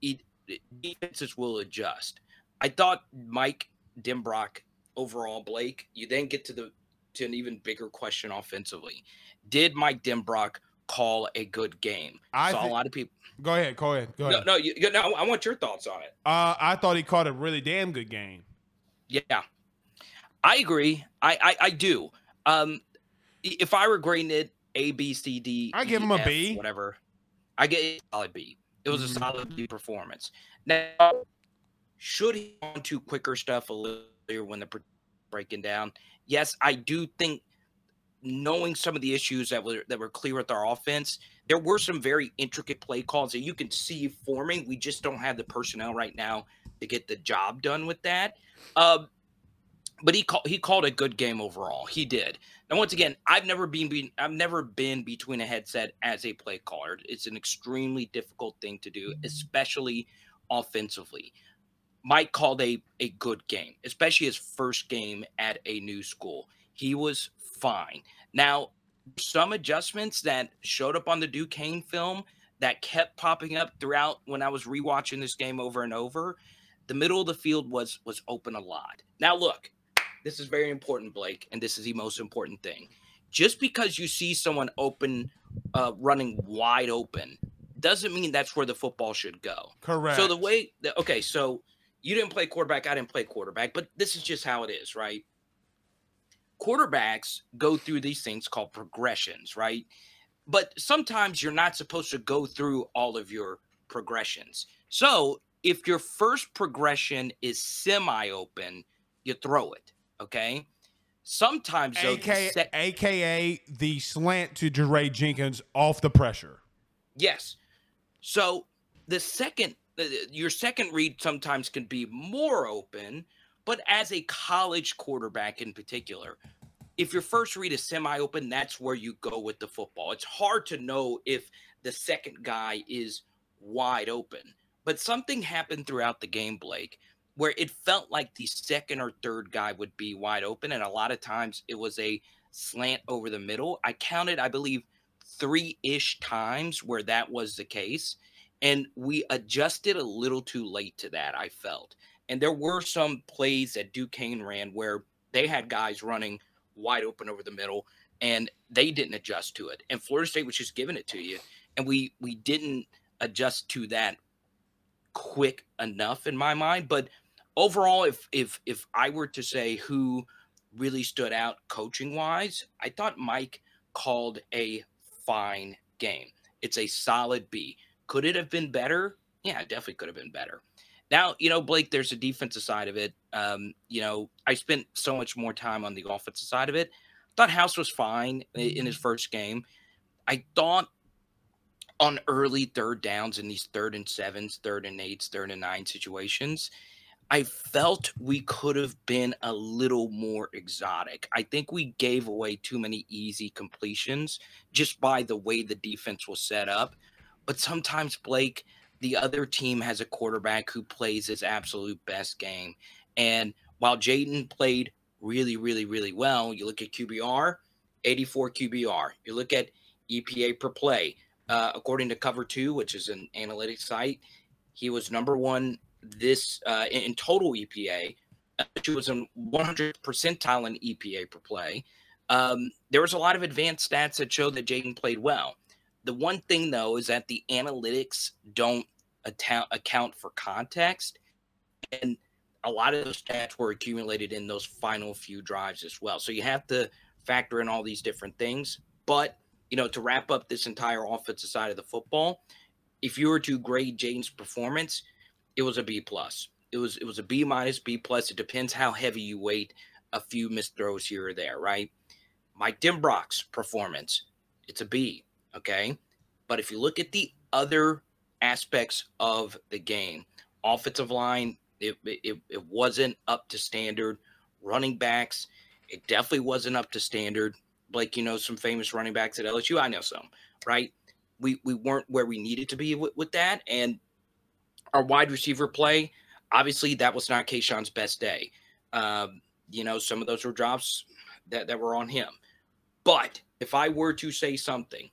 It, it- defenses will adjust. I thought Mike Denbrock overall, Blake, you then get to the to an even bigger question offensively. Did Mike Denbrock call a good game? I Saw thi- a lot of people. Go ahead. Go ahead. Go No, ahead. no, you, you- no, I want your thoughts on it. Uh, I thought he caught a really damn good game. Yeah, I agree. I I, I do. Um, if I were grading it A B C D, I give E, him a F, B. Whatever. I get a solid B. It was a solid B performance. Now, should he on to quicker stuff a little earlier when the breaking down? Yes, I do think knowing some of the issues that were that were clear with our offense, there were some very intricate play calls that you can see forming. We just don't have the personnel right now to get the job done with that. Um, but he called he called a good game overall. He did. Now, once again, I've never been, been I've never been between a headset as a play caller. It's an extremely difficult thing to do, especially offensively. Mike called a a good game, especially his first game at a new school. He was fine. Now, some adjustments that showed up on the Duquesne film that kept popping up throughout when I was rewatching this game over and over. The middle of the field was was open a lot. Now, look, this is very important, Blake, and this is the most important thing. Just because you see someone open, uh, running wide open, doesn't mean that's where the football should go. Correct. So the way that okay, so you didn't play quarterback, I didn't play quarterback, but this is just how it is, right? Quarterbacks go through these things called progressions, right? But sometimes you're not supposed to go through all of your progressions. So if your first progression is semi-open, you throw it, okay? Sometimes though, AKA, AKA the slant to Jaray Jenkins off the pressure. Yes. So the second, uh, your second read sometimes can be more open, but as a college quarterback in particular, if your first read is semi open, that's where you go with the football. It's hard to know if the second guy is wide open. But something happened throughout the game, Blake, where it felt like the second or third guy would be wide open. And a lot of times it was a slant over the middle. I counted, I believe, three ish times where that was the case. And we adjusted a little too late to that, I felt. And there were some plays that Duquesne ran where they had guys running wide open over the middle and they didn't adjust to it. And Florida State was just giving it to you. And we we didn't adjust to that quick enough in my mind. But overall, if if if I were to say who really stood out coaching wise, I thought Mike called a fine game. It's a solid B. Could it have been better? Yeah, it definitely could have been better. Now, you know, Blake, there's a defensive side of it. Um, you know, I spent so much more time on the offensive side of it. Thought House was fine in his first game. I thought on early third downs in these third and sevens, third and eights, third and nine situations, I felt we could have been a little more exotic. I think we gave away too many easy completions just by the way the defense was set up. But sometimes, Blake, the other team has a quarterback who plays his absolute best game. And while Jayden played really, really, really well, you look at QBR, 84 QBR. You look at EPA per play. Uh, according to Cover Two, which is an analytics site, he was number one this uh, in, total EPA. Uh, He was in 100 percentile in EPA per play. Um, there was a lot of advanced stats that showed that Jayden played well. The one thing though is that the analytics don't account account for context, and a lot of those stats were accumulated in those final few drives as well. So you have to factor in all these different things. But you know, to wrap up this entire offensive side of the football, if you were to grade Jayden's performance, it was a B plus. It was it was a B minus, B plus. It depends how heavy you weight a few missed throws here or there, right? Mike Denbrock's performance, it's a B. Okay. But if you look at the other aspects of the game, offensive line, it, it, it wasn't up to standard. Running backs, it definitely wasn't up to standard. Blake, you know some famous running backs at LSU. I know some, right? We we weren't where we needed to be with, with that. And our wide receiver play, obviously, that was not Kayshawn's best day. Um, you know, some of those were drops that, that were on him. But if I were to say something,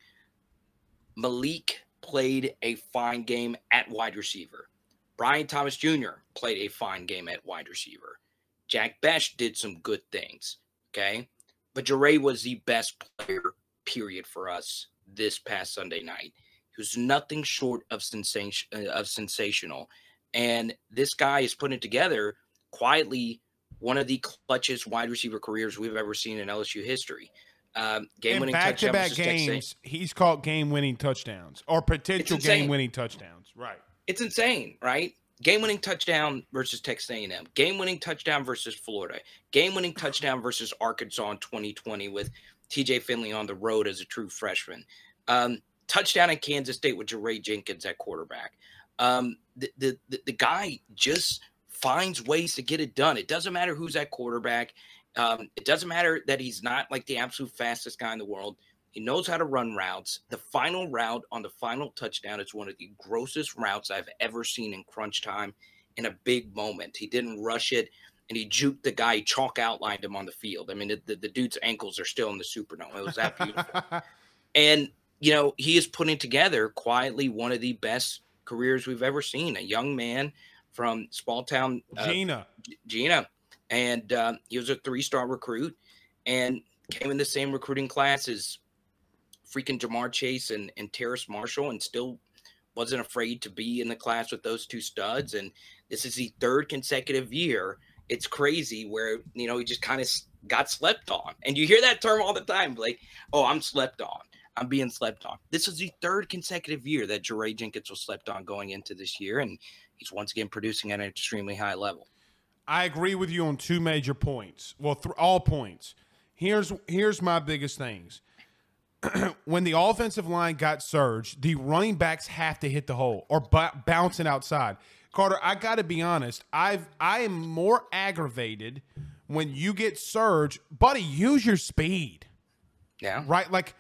Malik played a fine game at wide receiver. Brian Thomas Jr. played a fine game at wide receiver. Jack Bech did some good things. Okay. But Jure was the best player, period, for us this past Sunday night. He was nothing short of sensation uh, of sensational. And this guy is putting together quietly one of the clutchest wide receiver careers we've ever seen in LSU history. Um, game winning back to touchdown back games, he's caught game winning touchdowns or potential game winning touchdowns. Right. It's insane, right? Game winning touchdown versus Texas A&M. Game winning touchdown versus Florida. Game winning touchdown versus Arkansas in 2020 with TJ Finley on the road as a true freshman. Um, touchdown in Kansas State with Jaray Jenkins at quarterback. Um, the, the, the, the guy just finds ways to get it done. It doesn't matter who's at quarterback. Um, it doesn't matter that he's not like the absolute fastest guy in the world. He knows how to run routes. The final route on the final touchdown is one of the grossest routes I've ever seen in crunch time in a big moment. He didn't rush it and he juked the guy, chalk outlined him on the field. I mean, the, the, the dude's ankles are still in the Superdome. It was that beautiful. and, you know, he is putting together quietly one of the best careers we've ever seen. A young man from small town uh, Jena. Jena, and um, he was a three-star recruit, and came in the same recruiting class as freaking Ja'Marr Chase and and Terrace Marshall, and still wasn't afraid to be in the class with those two studs. And this is the third consecutive year. It's crazy where you know he just kind of got slept on, and you hear that term all the time, Blake. Oh, I'm slept on. I'm being slept on. This is the third consecutive year that Jaray Jenkins was slept on going into this year, and he's once again producing at an extremely high level. I agree with you on two major points. Well, th- all points. Here's here's my biggest things. when the offensive line got surged, the running backs have to hit the hole or b- bouncing outside. Carter, I got to be honest. I've I am more aggravated when you get surged, buddy. Use your speed, Yeah. right? Like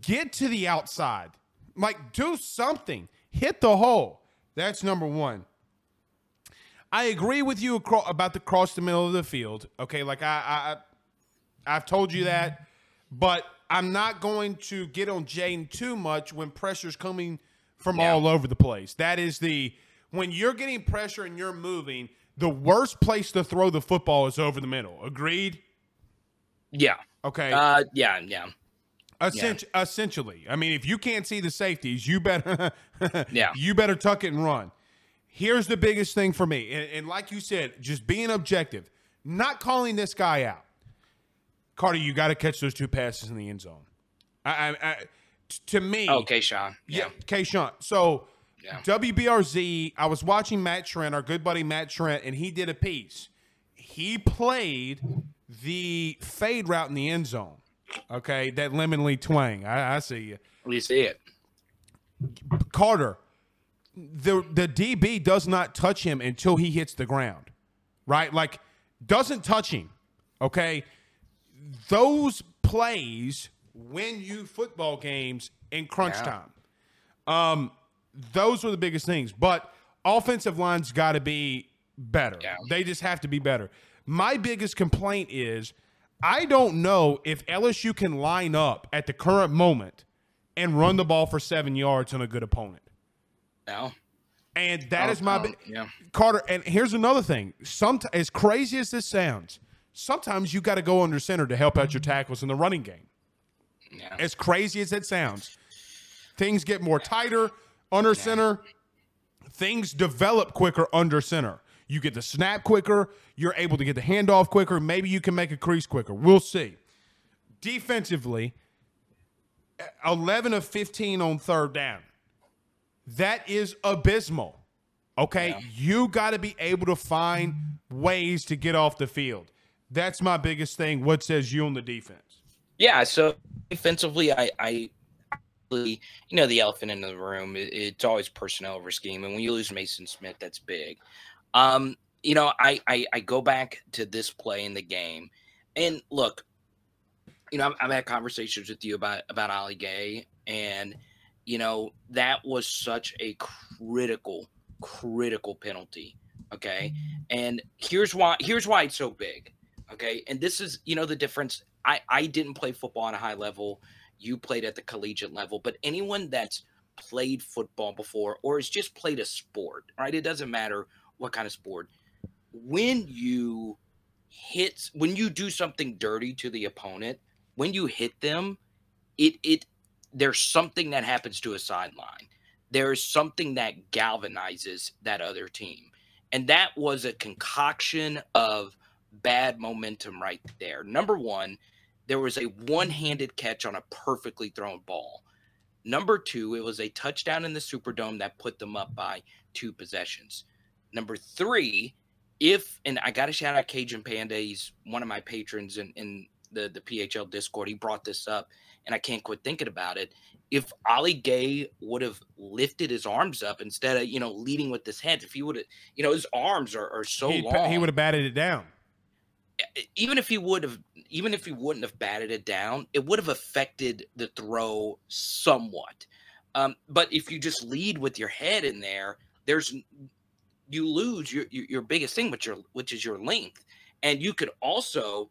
get to the outside, like do something. Hit the hole. That's number one. I agree with you about the cross the middle of the field. Okay, like I, I, I've told you that, but I'm not going to get on Jane too much when pressure's coming from Yeah. all over the place. That is the when you're getting pressure and you're moving, the worst place to throw the football is over the middle. Agreed? Yeah. Okay. Uh, yeah, yeah, Essen- Essentially, I mean, if you can't see the safeties, you better, Yeah. you better tuck it and run. Here's the biggest thing for me, and, and like you said, just being objective, not calling this guy out. Carter, you got to catch those two passes in the end zone. I, I, I to me, oh, Okay, Sean. yeah, Yeah. Kayshawn. So Yeah. WBRZ, I was watching Matt Trent, our good buddy Matt Trent, and he did a piece. He played the fade route in the end zone. Okay, that lemon lee twang. I, I see you. We see it. Carter, the the DB does not touch him until he hits the ground. Right? Like doesn't touch him. Okay? Those plays win you football games in crunch Yeah. time. Um those were the biggest things, but offensive line's got to be better. Yeah. They just have to be better. My biggest complaint is I don't know if LSU can line up at the current moment and run the ball for seven yards on a good opponent. No. And that is my Um, yeah. Carter. And here's another thing. Some as crazy as this sounds, sometimes you got to go under center to help out your tackles in the running game. Yeah. As crazy as it sounds, things get more tighter under center. Things develop quicker under center. You get the snap quicker. You're able to get the handoff quicker. Maybe you can make a crease quicker. We'll see. Defensively, 11 of 15 on third down. That is abysmal. Okay. Yeah. You got to be able to find ways to get off the field. That's my biggest thing. What says you on the defense? Yeah, so defensively, I, I, you know, the elephant in the room. It, it's always personnel over scheme, and when you lose Mason Smith, that's big. Um, you know, I, I, I go back to this play in the game, and look, you know, I've, I've had conversations with you about about Ali Gaye, and you know that was such a critical, critical penalty. Okay, and here's why. Here's why it's so big. Okay, and this is you know the difference. I I didn't play football on a high level. You played at the collegiate level, but anyone that's played football before or has just played a sport, right? It doesn't matter what kind of sport. When you hit, when you do something dirty to the opponent, when you hit them, it it there's something that happens to a sideline. There's something that galvanizes that other team. And that was a concoction of bad momentum right there. Number one, there was a one handed catch on a perfectly thrown ball. Number two, it was a touchdown in the Superdome that put them up by two possessions. Number three, if, and I got to shout out Cajun Panda, he's one of my patrons in, in the, the PHL Discord. He brought this up, and I can't quit thinking about it. If Ali Gaye would have lifted his arms up instead of, you know, leading with his head, if he would have, you know, his arms are, are so he, long. he would have batted it down. even if he would have even if he wouldn't have batted it down, it would have affected the throw somewhat. Um, but if you just lead with your head in there, there's you lose your, your your biggest thing, which your which is your length, and you could also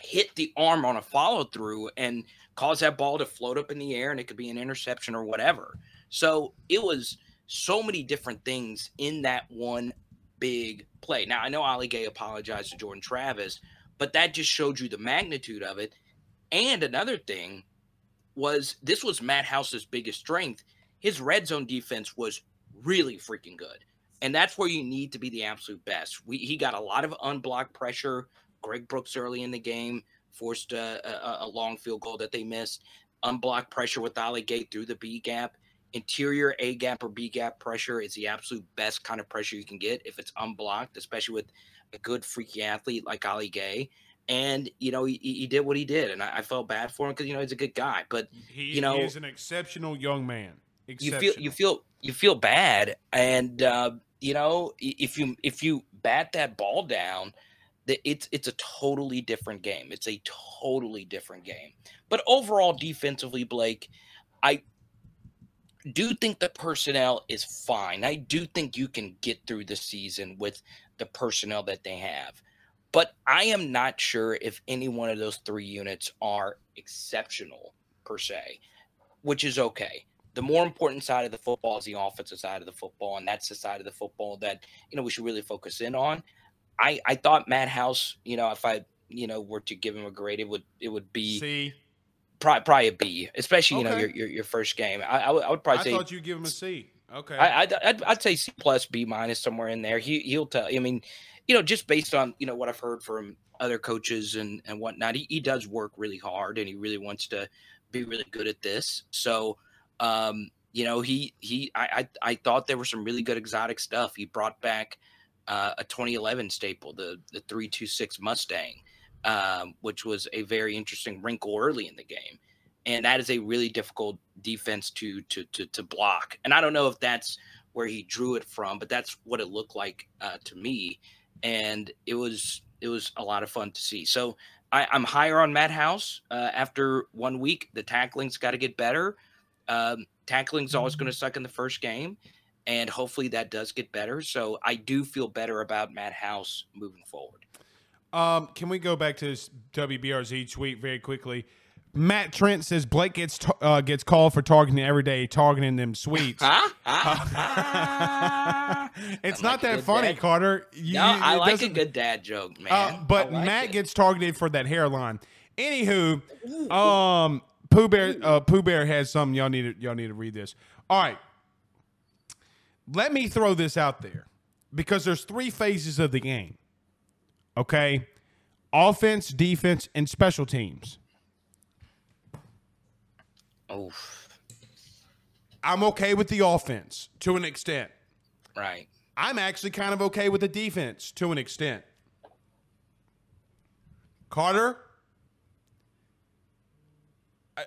hit the arm on a follow through and cause that ball to float up in the air, and it could be an interception or whatever. So it was so many different things in that one big play. Now I know Ali Gaye apologized to Jordan Travis, but that just showed you the magnitude of it. And another thing was this was Matt House's biggest strength. His red zone defense was really freaking good. And that's where you need to be the absolute best. We, he got a lot of unblocked pressure. Greg Brooks early in the game forced a, a, a long field goal that they missed. Unblocked pressure with Ali Gaye through the B gap. Interior A gap or B gap pressure is the absolute best kind of pressure you can get if it's unblocked, especially with a good freaky athlete like Ali Gaye. And you know he, he did what he did, and I, I felt bad for him because you know he's a good guy. But He, You know- he is an exceptional young man. you feel you feel you feel bad, and uh, you know if you if you bat that ball down, it's it's a totally different game. It's a totally different game. But overall, defensively, Blake, I do think the personnel is fine. I do think you can get through the season with the personnel that they have. But I am not sure if any one of those three units are exceptional per se, which is okay. The more important side of the football is the offensive side of the football, and that's the side of the football that you know we should really focus in on. I I thought Matt House, you know, if I you know were to give him a grade, it would it would be C. probably, probably a B, especially you know your, your your first game. I I would, I would I probably say thought you'd give him a C. Okay. I, I'd, I'd, I'd say C plus B minus somewhere in there. He he'll tell. You. I mean, you know, just based on you know what I've heard from other coaches and and whatnot, he, he does work really hard and he really wants to be really good at this. So, um, you know, he he I I, I thought there was some really good exotic stuff. He brought back uh, a 2011 staple, the the three two six Mustang, um, which was a very interesting wrinkle early in the game and that is a really difficult defense to to to to block. And I don't know if that's where he drew it from, but that's what it looked like uh, to me, and it was it was a lot of fun to see. So I, I'm higher on Matt House uh, after one week. The tackling's got to get better. Um, tackling's always going to suck in the first game, and hopefully that does get better. So I do feel better about Matt House moving forward. Um, can we go back to this WBRZ tweet very quickly? Matt Trent says Blake gets ta- uh, gets called for targeting every day, targeting them sweets. Huh? Huh? it's I not like that funny, dad. Carter. You- no, I like a good dad joke, man. Uh, but like Matt it. gets targeted for that hairline. Anywho, um, Pooh Bear, uh, Pooh Bear has something y'all need to y'all need to read this. All right, let me throw this out there because there's three phases of the game. Okay, offense, defense, and special teams. Oh. I'm okay with the offense to an extent. Right. I'm actually kind of okay with the defense to an extent. Carter, uh,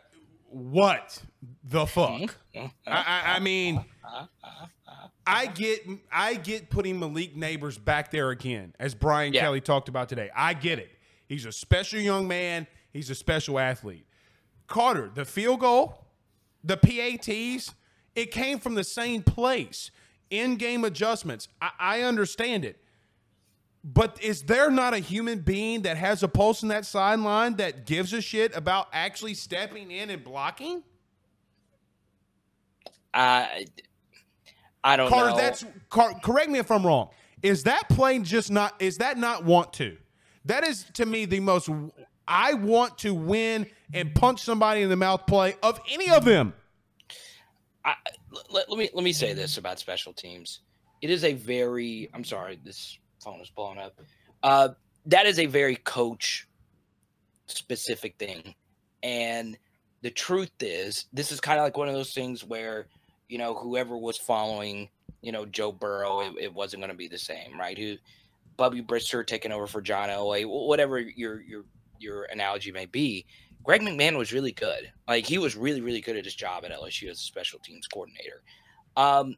what the fuck? I, I, I mean, uh-huh. I get I get putting Malik Nabers back there again, as Brian Yeah. Kelly talked about today. I get it. He's a special young man. He's a special athlete. Carter, the field goal, the PATs, it came from the same place. In-game adjustments. I, I understand it. But is there not a human being that has a pulse in that sideline that gives a shit about actually stepping in and blocking? I I don't Carter, know. that's Car, correct me if I'm wrong. Is that plane just not? Is that not want to? That is to me the most. I want to win and punch somebody in the mouth play of any of them. I, let, let me let me say this about special teams. It is a very I'm sorry, this phone is blowing up. Uh, that is a very coach specific thing, and the truth is, this is kind of like one of those things where you know whoever was following you know Joe Burrow, it, it wasn't going to be the same, right? Who Bubby Brister taking over for John Elway, whatever your your your analogy may be. Greg McMahon was really good. Like he was really, really good at his job at LSU as a special teams coordinator. Um,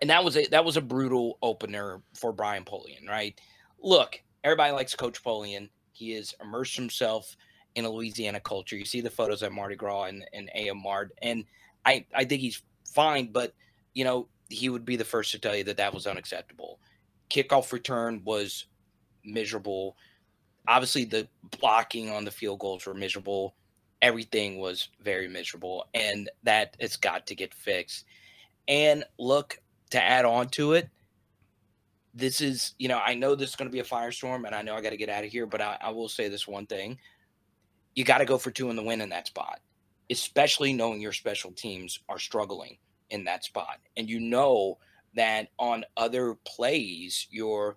and that was a that was a brutal opener for Brian Polian, right? Look, everybody likes Coach Polian. He has immersed himself in a Louisiana culture. You see the photos at Mardi Gras and, and AM Mart, and I I think he's fine, but you know he would be the first to tell you that that was unacceptable. Kickoff return was miserable. Obviously the blocking on the field goals were miserable. Everything was very miserable and that has got to get fixed. And look to add on to it this is you know i know this is going to be a firestorm and i know i got to get out of here but I, I will say this one thing. You got to go for two in the win in that spot especially knowing your special teams are struggling in that spot and you know that on other plays your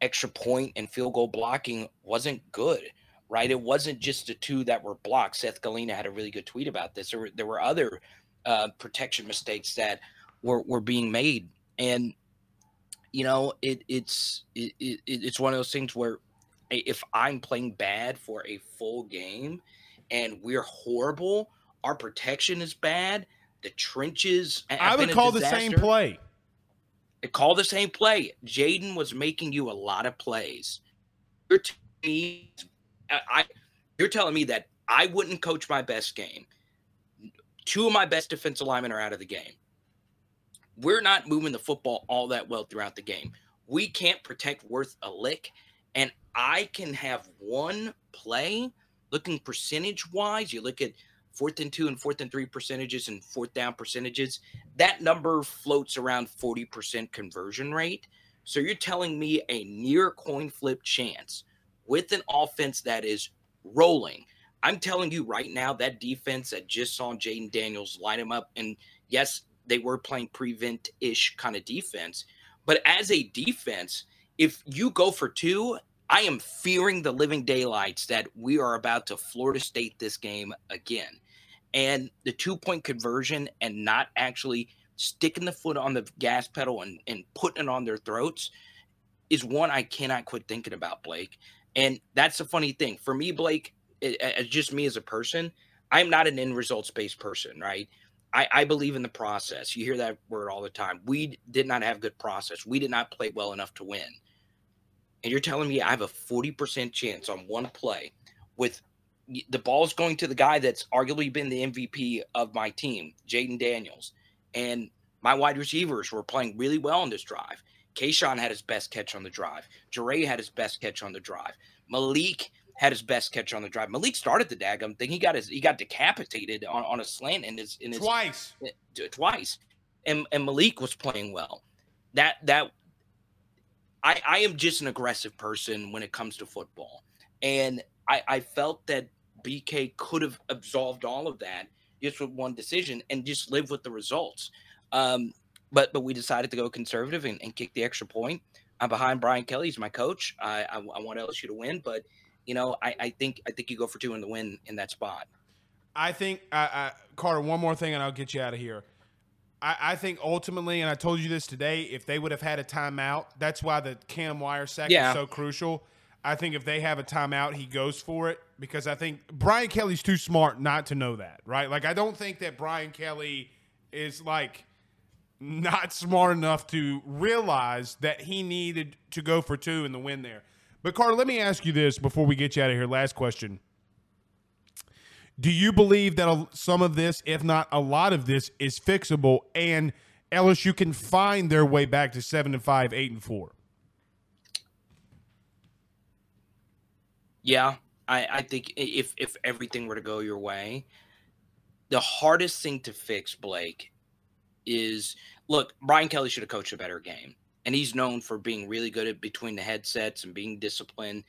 extra point and field goal blocking wasn't good, right? It wasn't just the two that were blocked. Seth Galina had a really good tweet about this. There were, there were other uh, protection mistakes that were, were being made. And, you know, it, it's, it, it, it's one of those things where if I'm playing bad for a full game and we're horrible, our protection is bad. The trenches. I would call the same play. play. Call the same play. Jayden was making you a lot of plays. You're telling me, I, I- you're telling me that I wouldn't coach my best game. Two of my best defensive linemen are out of the game. We're not moving the football all that well throughout the game. We can't protect worth a lick. And I can have one play looking percentage wise. You look at fourth and two and fourth and three percentages and fourth down percentages that number floats around 40% conversion rate. So you're telling me a near coin flip chance with an offense that is rolling. I'm telling you right now, that defense that just saw Jayden Daniels line him up, and yes, they were playing prevent ish kind of defense, but as a defense, if you go for two, I am fearing the living daylights that we are about to Florida State this game again and the two point conversion and not actually sticking the foot on the gas pedal and, and putting it on their throats is one I cannot quit thinking about, Blake. And that's the funny thing for me, Blake. It, it's just me as a person. I'm not an end results based person, right? I, I believe in the process. You hear that word all the time. We did not have good process. We did not play well enough to win. And you're telling me I have a 40% chance on one play with the ball's going to the guy that's arguably been the MVP of my team, Jayden Daniels. And my wide receivers were playing really well on this drive. Kayshawn had his best catch on the drive. Jare had his best catch on the drive. Malik had his best catch on the drive. Malik started the daggum thing. He got his he got decapitated on, on a slant in his in his Twice. Eh, twice, and and Malik was playing well. That that I I am just an aggressive person when it comes to football, and I I felt that BK could have absolved all of that just with one decision and just live with the results. Um, but but we decided to go conservative and, and kick the extra point. I'm behind Brian Kelly. He's my coach. I, I I want LSU to win, but you know I I think I think you go for two in the win in that spot. I think, I, Carter, one more thing and I'll get you out of here. I, I think ultimately, and I told you this today, if they would have had a timeout, that's why the Cam Wire sack Yeah. is so crucial. I think if they have a timeout, he goes for it because I think Brian Kelly's too smart not to know that, right? Like I don't think that Brian Kelly is like not smart enough to realize that he needed to go for two in the win there. But Carter, let me ask you this before we get you out of here. Last question. Do you believe that some of this, if not a lot of this, is fixable and LSU can find their way back to seven and five, eight and four? Yeah, I, I think if if everything were to go your way, the hardest thing to fix, Blake, is look, Brian Kelly should have coached a better game. And he's known for being really good at between the headsets and being disciplined.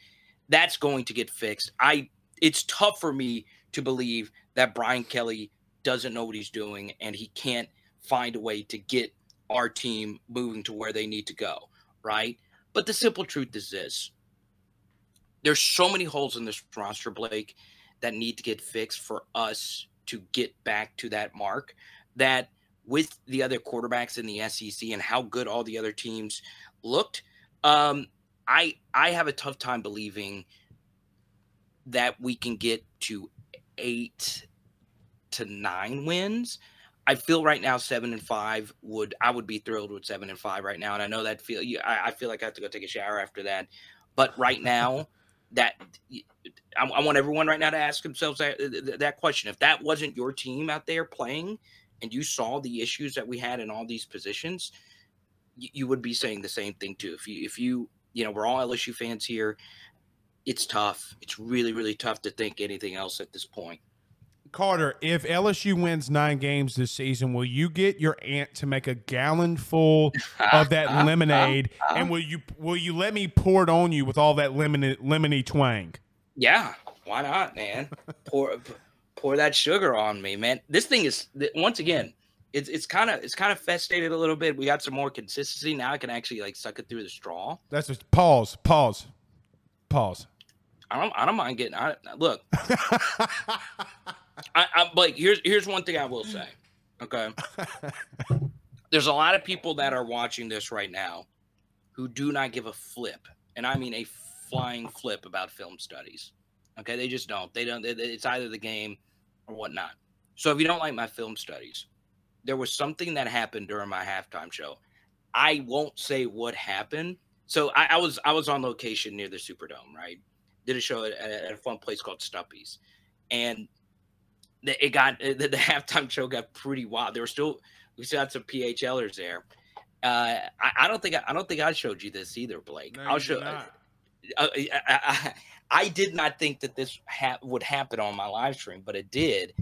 That's going to get fixed. I it's tough for me to believe that Brian Kelly doesn't know what he's doing and he can't find a way to get our team moving to where they need to go, right? But the simple truth is this there's so many holes in this roster, Blake, that need to get fixed for us to get back to that mark. That with the other quarterbacks in the SEC and how good all the other teams looked, um, I I have a tough time believing that we can get to eight to nine wins. I feel right now seven and five would I would be thrilled with seven and five right now, and I know that feel I, I feel like I have to go take a shower after that. But right now, that I, I want everyone right now to ask themselves that that question. If that wasn't your team out there playing, and you saw the issues that we had in all these positions, you, you would be saying the same thing too. If you if you you know we're all LSU fans here, it's tough. It's really really tough to think anything else at this point. Carter, if LSU wins nine games this season, will you get your aunt to make a gallon full of that lemonade, and will you will you let me pour it on you with all that lemon lemony twang? Yeah, why not, man? pour pour that sugar on me, man. This thing is once again, it's it's kind of it's kind of festated a little bit. We got some more consistency now. I can actually like suck it through the straw. That's just pause, pause, pause. I don't I don't mind getting. I, look, I, I'm like here's here's one thing I will say. Okay, there's a lot of people that are watching this right now who do not give a flip, and I mean a flying flip about film studies. Okay, they just don't. They don't. It's either the game or whatnot. So if you don't like my film studies, there was something that happened during my halftime show. I won't say what happened. So I, I was I was on location near the Superdome, right? Did a show at, at a fun place called Stuppies, and it got the, the halftime show got pretty wild. There were still we still had some PHLers there. Uh, I, I don't think I, I don't think I showed you this either, Blake. No, I'll show. not. uh, I, I, I did not think that this ha- would happen on my live stream, but it did,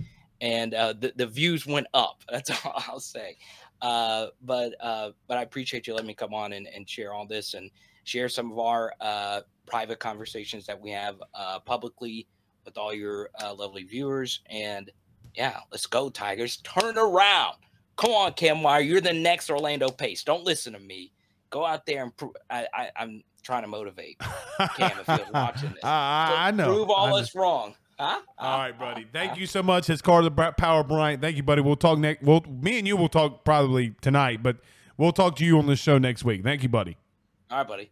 and uh, the the views went up. That's all I'll say. Uh, but uh, but I appreciate you letting me come on and, and share all this and share some of our uh, private conversations that we have uh, publicly with all your uh, lovely viewers. And yeah, let's go Tigers, turn around. Come on, Cam Wire, you're the next Orlando Pace. Don't listen to me. Go out there and pro- I, I, I'm trying to motivate. Cam, if you're watching this. I, I know. Prove all us wrong. Huh? All right, buddy. Thank you so much. It's Carter Power Bryant. Thank you, buddy. We'll talk next. We'll me and you will talk probably tonight, but we'll talk to you on the show next week. Thank you, buddy. All right, buddy.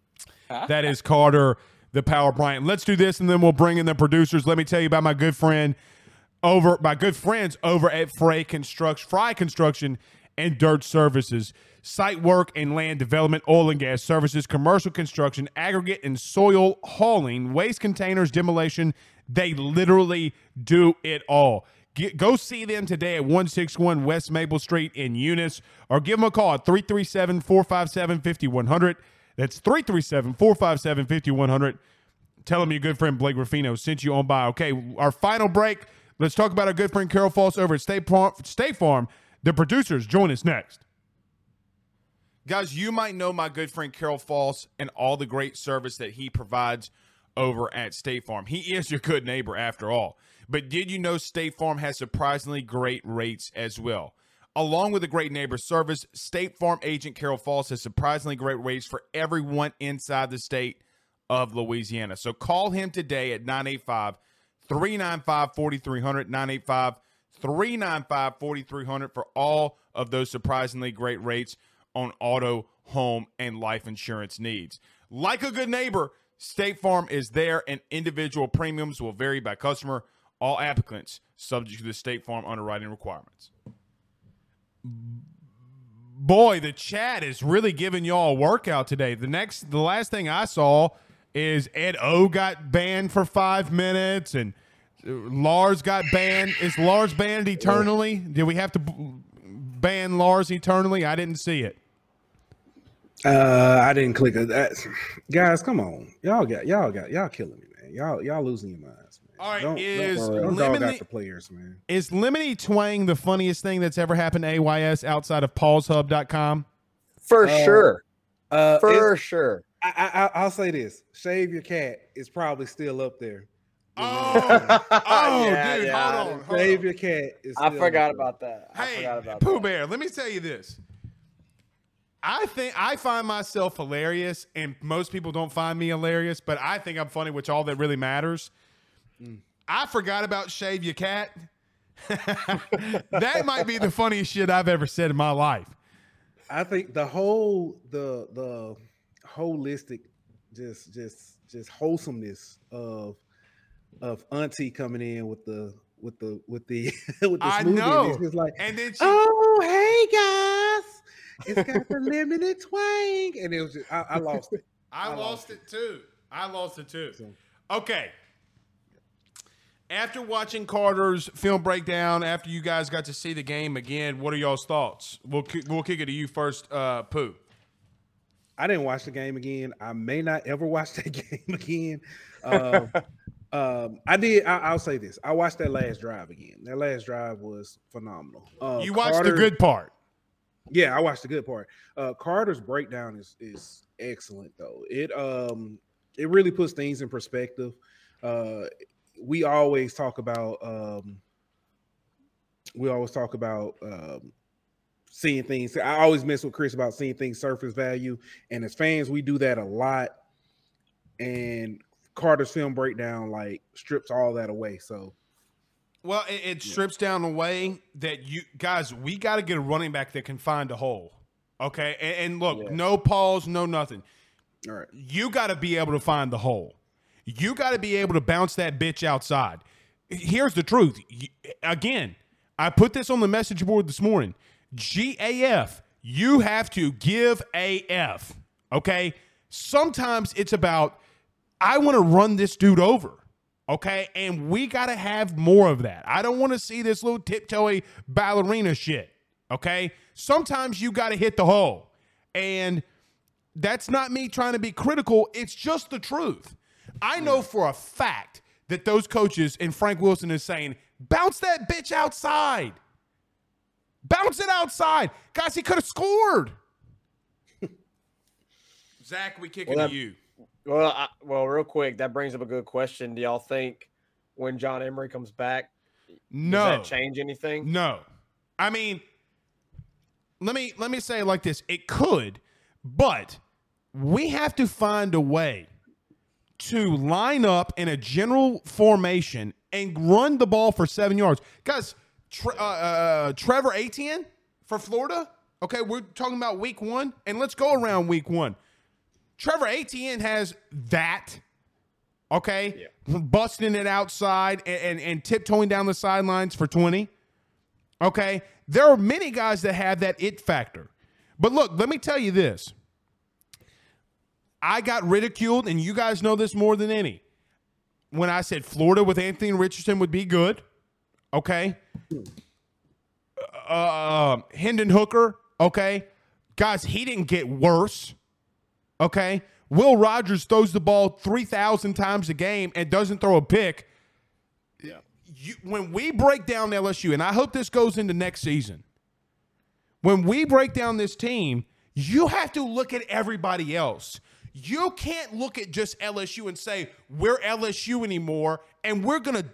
Huh? That is Carter the Power Bryant. Let's do this, and then we'll bring in the producers. Let me tell you about my good friend over my good friends over at Frey Construction, Fry Construction and Dirt Services. Site work and land development, oil and gas services, commercial construction, aggregate and soil hauling, waste containers, demolition. They literally do it all. Get, go see them today at 161 West Maple Street in Eunice or give them a call at 337 457 5100. That's 337 457 5100. Tell them your good friend Blake Ruffino sent you on by. Okay, our final break. Let's talk about our good friend Carol Foss over at State Farm. State Farm. The producers join us next. Guys, you might know my good friend Carol Foss and all the great service that he provides over at State Farm. He is your good neighbor after all. But did you know State Farm has surprisingly great rates as well? Along with a great neighbor service, State Farm agent Carol Foss has surprisingly great rates for everyone inside the state of Louisiana. So call him today at 985 395 4300, 985 395 4300 for all of those surprisingly great rates on auto, home, and life insurance needs. Like a good neighbor, State Farm is there, and individual premiums will vary by customer. All applicants subject to the State Farm underwriting requirements. Boy, the chat is really giving y'all a workout today. The next, the last thing I saw is Ed O got banned for five minutes, and Lars got banned. Is Lars banned eternally? Did we have to ban Lars eternally? I didn't see it. Uh, I didn't click. That, guys, come on, y'all got y'all got y'all killing me, man. Y'all y'all losing your minds, man. All right, don't, is don't, don't dog Lemony- out the players, man. Is Lemony Twang the funniest thing that's ever happened to AYS outside of PaulsHub.com? For Uh, sure. Uh, For sure. I, I, I- I'll say this: Shave your cat is probably still up there. Oh, oh, Yeah, dude, yeah. hold on. Hold Shave on. your cat is. I forgot up there. about that. I Hey, forgot about Pooh that. Bear, let me tell you this. I think I find myself hilarious, and most people don't find me hilarious, but I think I'm funny, which all that really matters. I forgot about shave your cat. that might be the funniest shit I've ever said in my life. I think the whole the the holistic just just just wholesomeness of of auntie coming in with the with the with the with the I smoothie. know. It's just like, And then she, oh hey guys, it's got the limited twang, and it was just I, I lost it. I, I lost lost it too. I lost it too. So- Okay. After watching Carter's film breakdown, after you guys got to see the game again, what are y'all's thoughts? We'll we'll kick it to you first, uh, Pooh. I didn't watch the game again. I may not ever watch that game again. Um, um, I did. I, I'll say this: I watched that last drive again. That last drive was phenomenal. Uh, you watched the good part. Yeah, I watched the good part. Uh, Carter's breakdown is is excellent though. It um it really puts things in perspective. Uh, we always talk about um we always talk about um seeing things. I always mess with Chris about seeing things surface value, and as fans, we do that a lot. And Carter's film breakdown like strips all that away. So Well, it, it strips down the way that you guys. We got to get a running back that can find a hole. Okay, and, and look, Yeah. no pause, no nothing. all right. you got to be able to find the hole. You got to be able to bounce that bitch outside. Here's the truth. Again, I put this on the message board this morning. GAF, you have to give AF. Okay? Sometimes it's about, I want to run this dude over. Okay? And we got to have more of that. I don't want to see this little tiptoey ballerina shit. Okay? Sometimes you got to hit the hole. And that's not me trying to be critical. It's just the truth. I know for a fact that those coaches and Frank Wilson is saying, bounce that bitch outside. Bounce it outside. Guys, he could have scored. Zach, we kick Well, it that- to you. Well, I, well, real quick, that brings up a good question. Do y'all think when John Emery comes back, does No. that change anything? No. I mean, let me let me say it like this. It could, but we have to find a way to line up in a general formation and run the ball for seven yards. Guys, Tre- uh, uh, Trevor Etienne for Florida. Okay, we're talking about week one, and let's go around week one. Trevor Etienne has that okay? Busting it outside and, and, and tiptoeing down the sidelines for 20. Okay? There are many guys that have that it factor. But look, let me tell you this. I got ridiculed, and you guys know this more than any. When I said Florida with Anthony Richardson would be good, okay? Uh, Hendon Hooker, okay? Guys, he didn't get worse. Okay. Will Rogers throws the ball 3,000 times a game and doesn't throw a pick. Yeah. You, when we break down LSU, and I hope this goes into next season, when we break down this team, you have to look at everybody else. You can't look at just LSU and say, we're LSU anymore and we're going to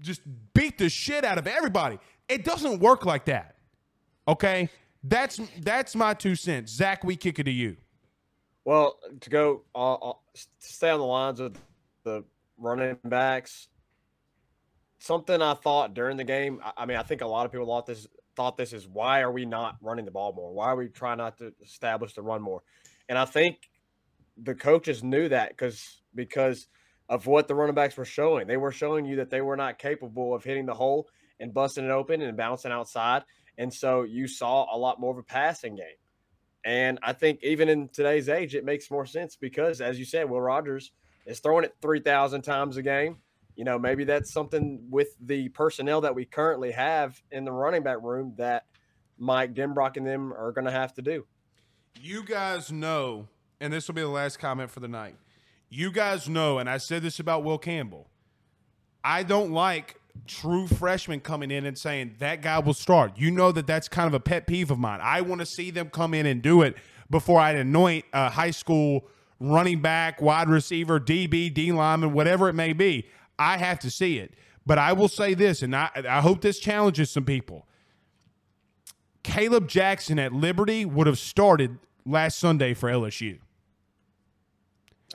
just beat the shit out of everybody. It doesn't work like that. Okay? That's that's my two cents. Zach, we kick it to you. Well, to go uh, uh, stay on the lines of the running backs, something I thought during the game. I, I mean, I think a lot of people thought this thought this is why are we not running the ball more? Why are we trying not to establish the run more? And I think the coaches knew that because because of what the running backs were showing. They were showing you that they were not capable of hitting the hole and busting it open and bouncing outside. And so you saw a lot more of a passing game. And I think even in today's age, it makes more sense because, as you said, Will Rogers is throwing it 3,000 times a game. You know, maybe that's something with the personnel that we currently have in the running back room that Mike Denbrock and them are going to have to do. You guys know, and this will be the last comment for the night. You guys know, and I said this about Will Campbell. I don't like true freshmen coming in and saying that guy will start. You know that that's kind of a pet peeve of mine. I want to see them come in and do it before I anoint a high school running back, wide receiver, DB, D lineman, whatever it may be. I have to see it. But I will say this, and I, I hope this challenges some people. Kaleb Jackson at Liberty would have started last Sunday for LSU.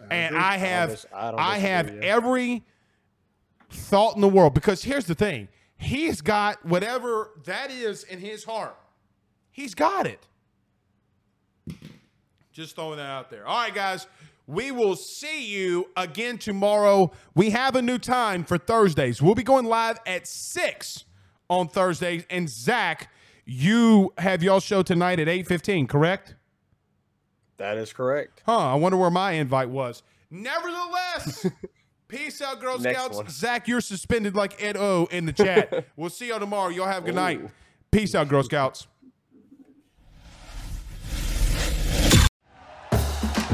And I have I I have every thought in the world because here's the thing. He's got whatever that is in his heart. He's got it. Just throwing that out there. All right, guys. We will see you again tomorrow. We have a new time for Thursdays. We'll be going live at 6 on Thursdays. And Zach, you have y'all show tonight at 8.15, correct? That is correct. Huh, I wonder where my invite was. Nevertheless, peace out, Girl Next Scouts. one. Zach, you're suspended like Ed O in the chat. we'll see y'all tomorrow. Y'all have a good night. Peace out, Girl Scouts.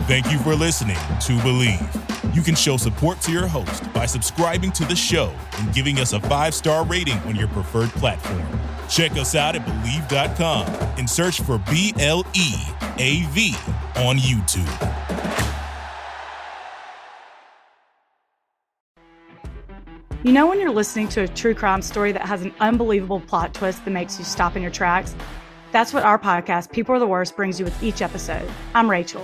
Thank you for listening to Bleav. You can show support to your host by subscribing to the show and giving us a five star rating on your preferred platform. Check us out at Bleav.com and search for B L E A V on YouTube. You know, when you're listening to a true crime story that has an unbelievable plot twist that makes you stop in your tracks? That's what our podcast, People Are the Worst, brings you with each episode. I'm Rachel.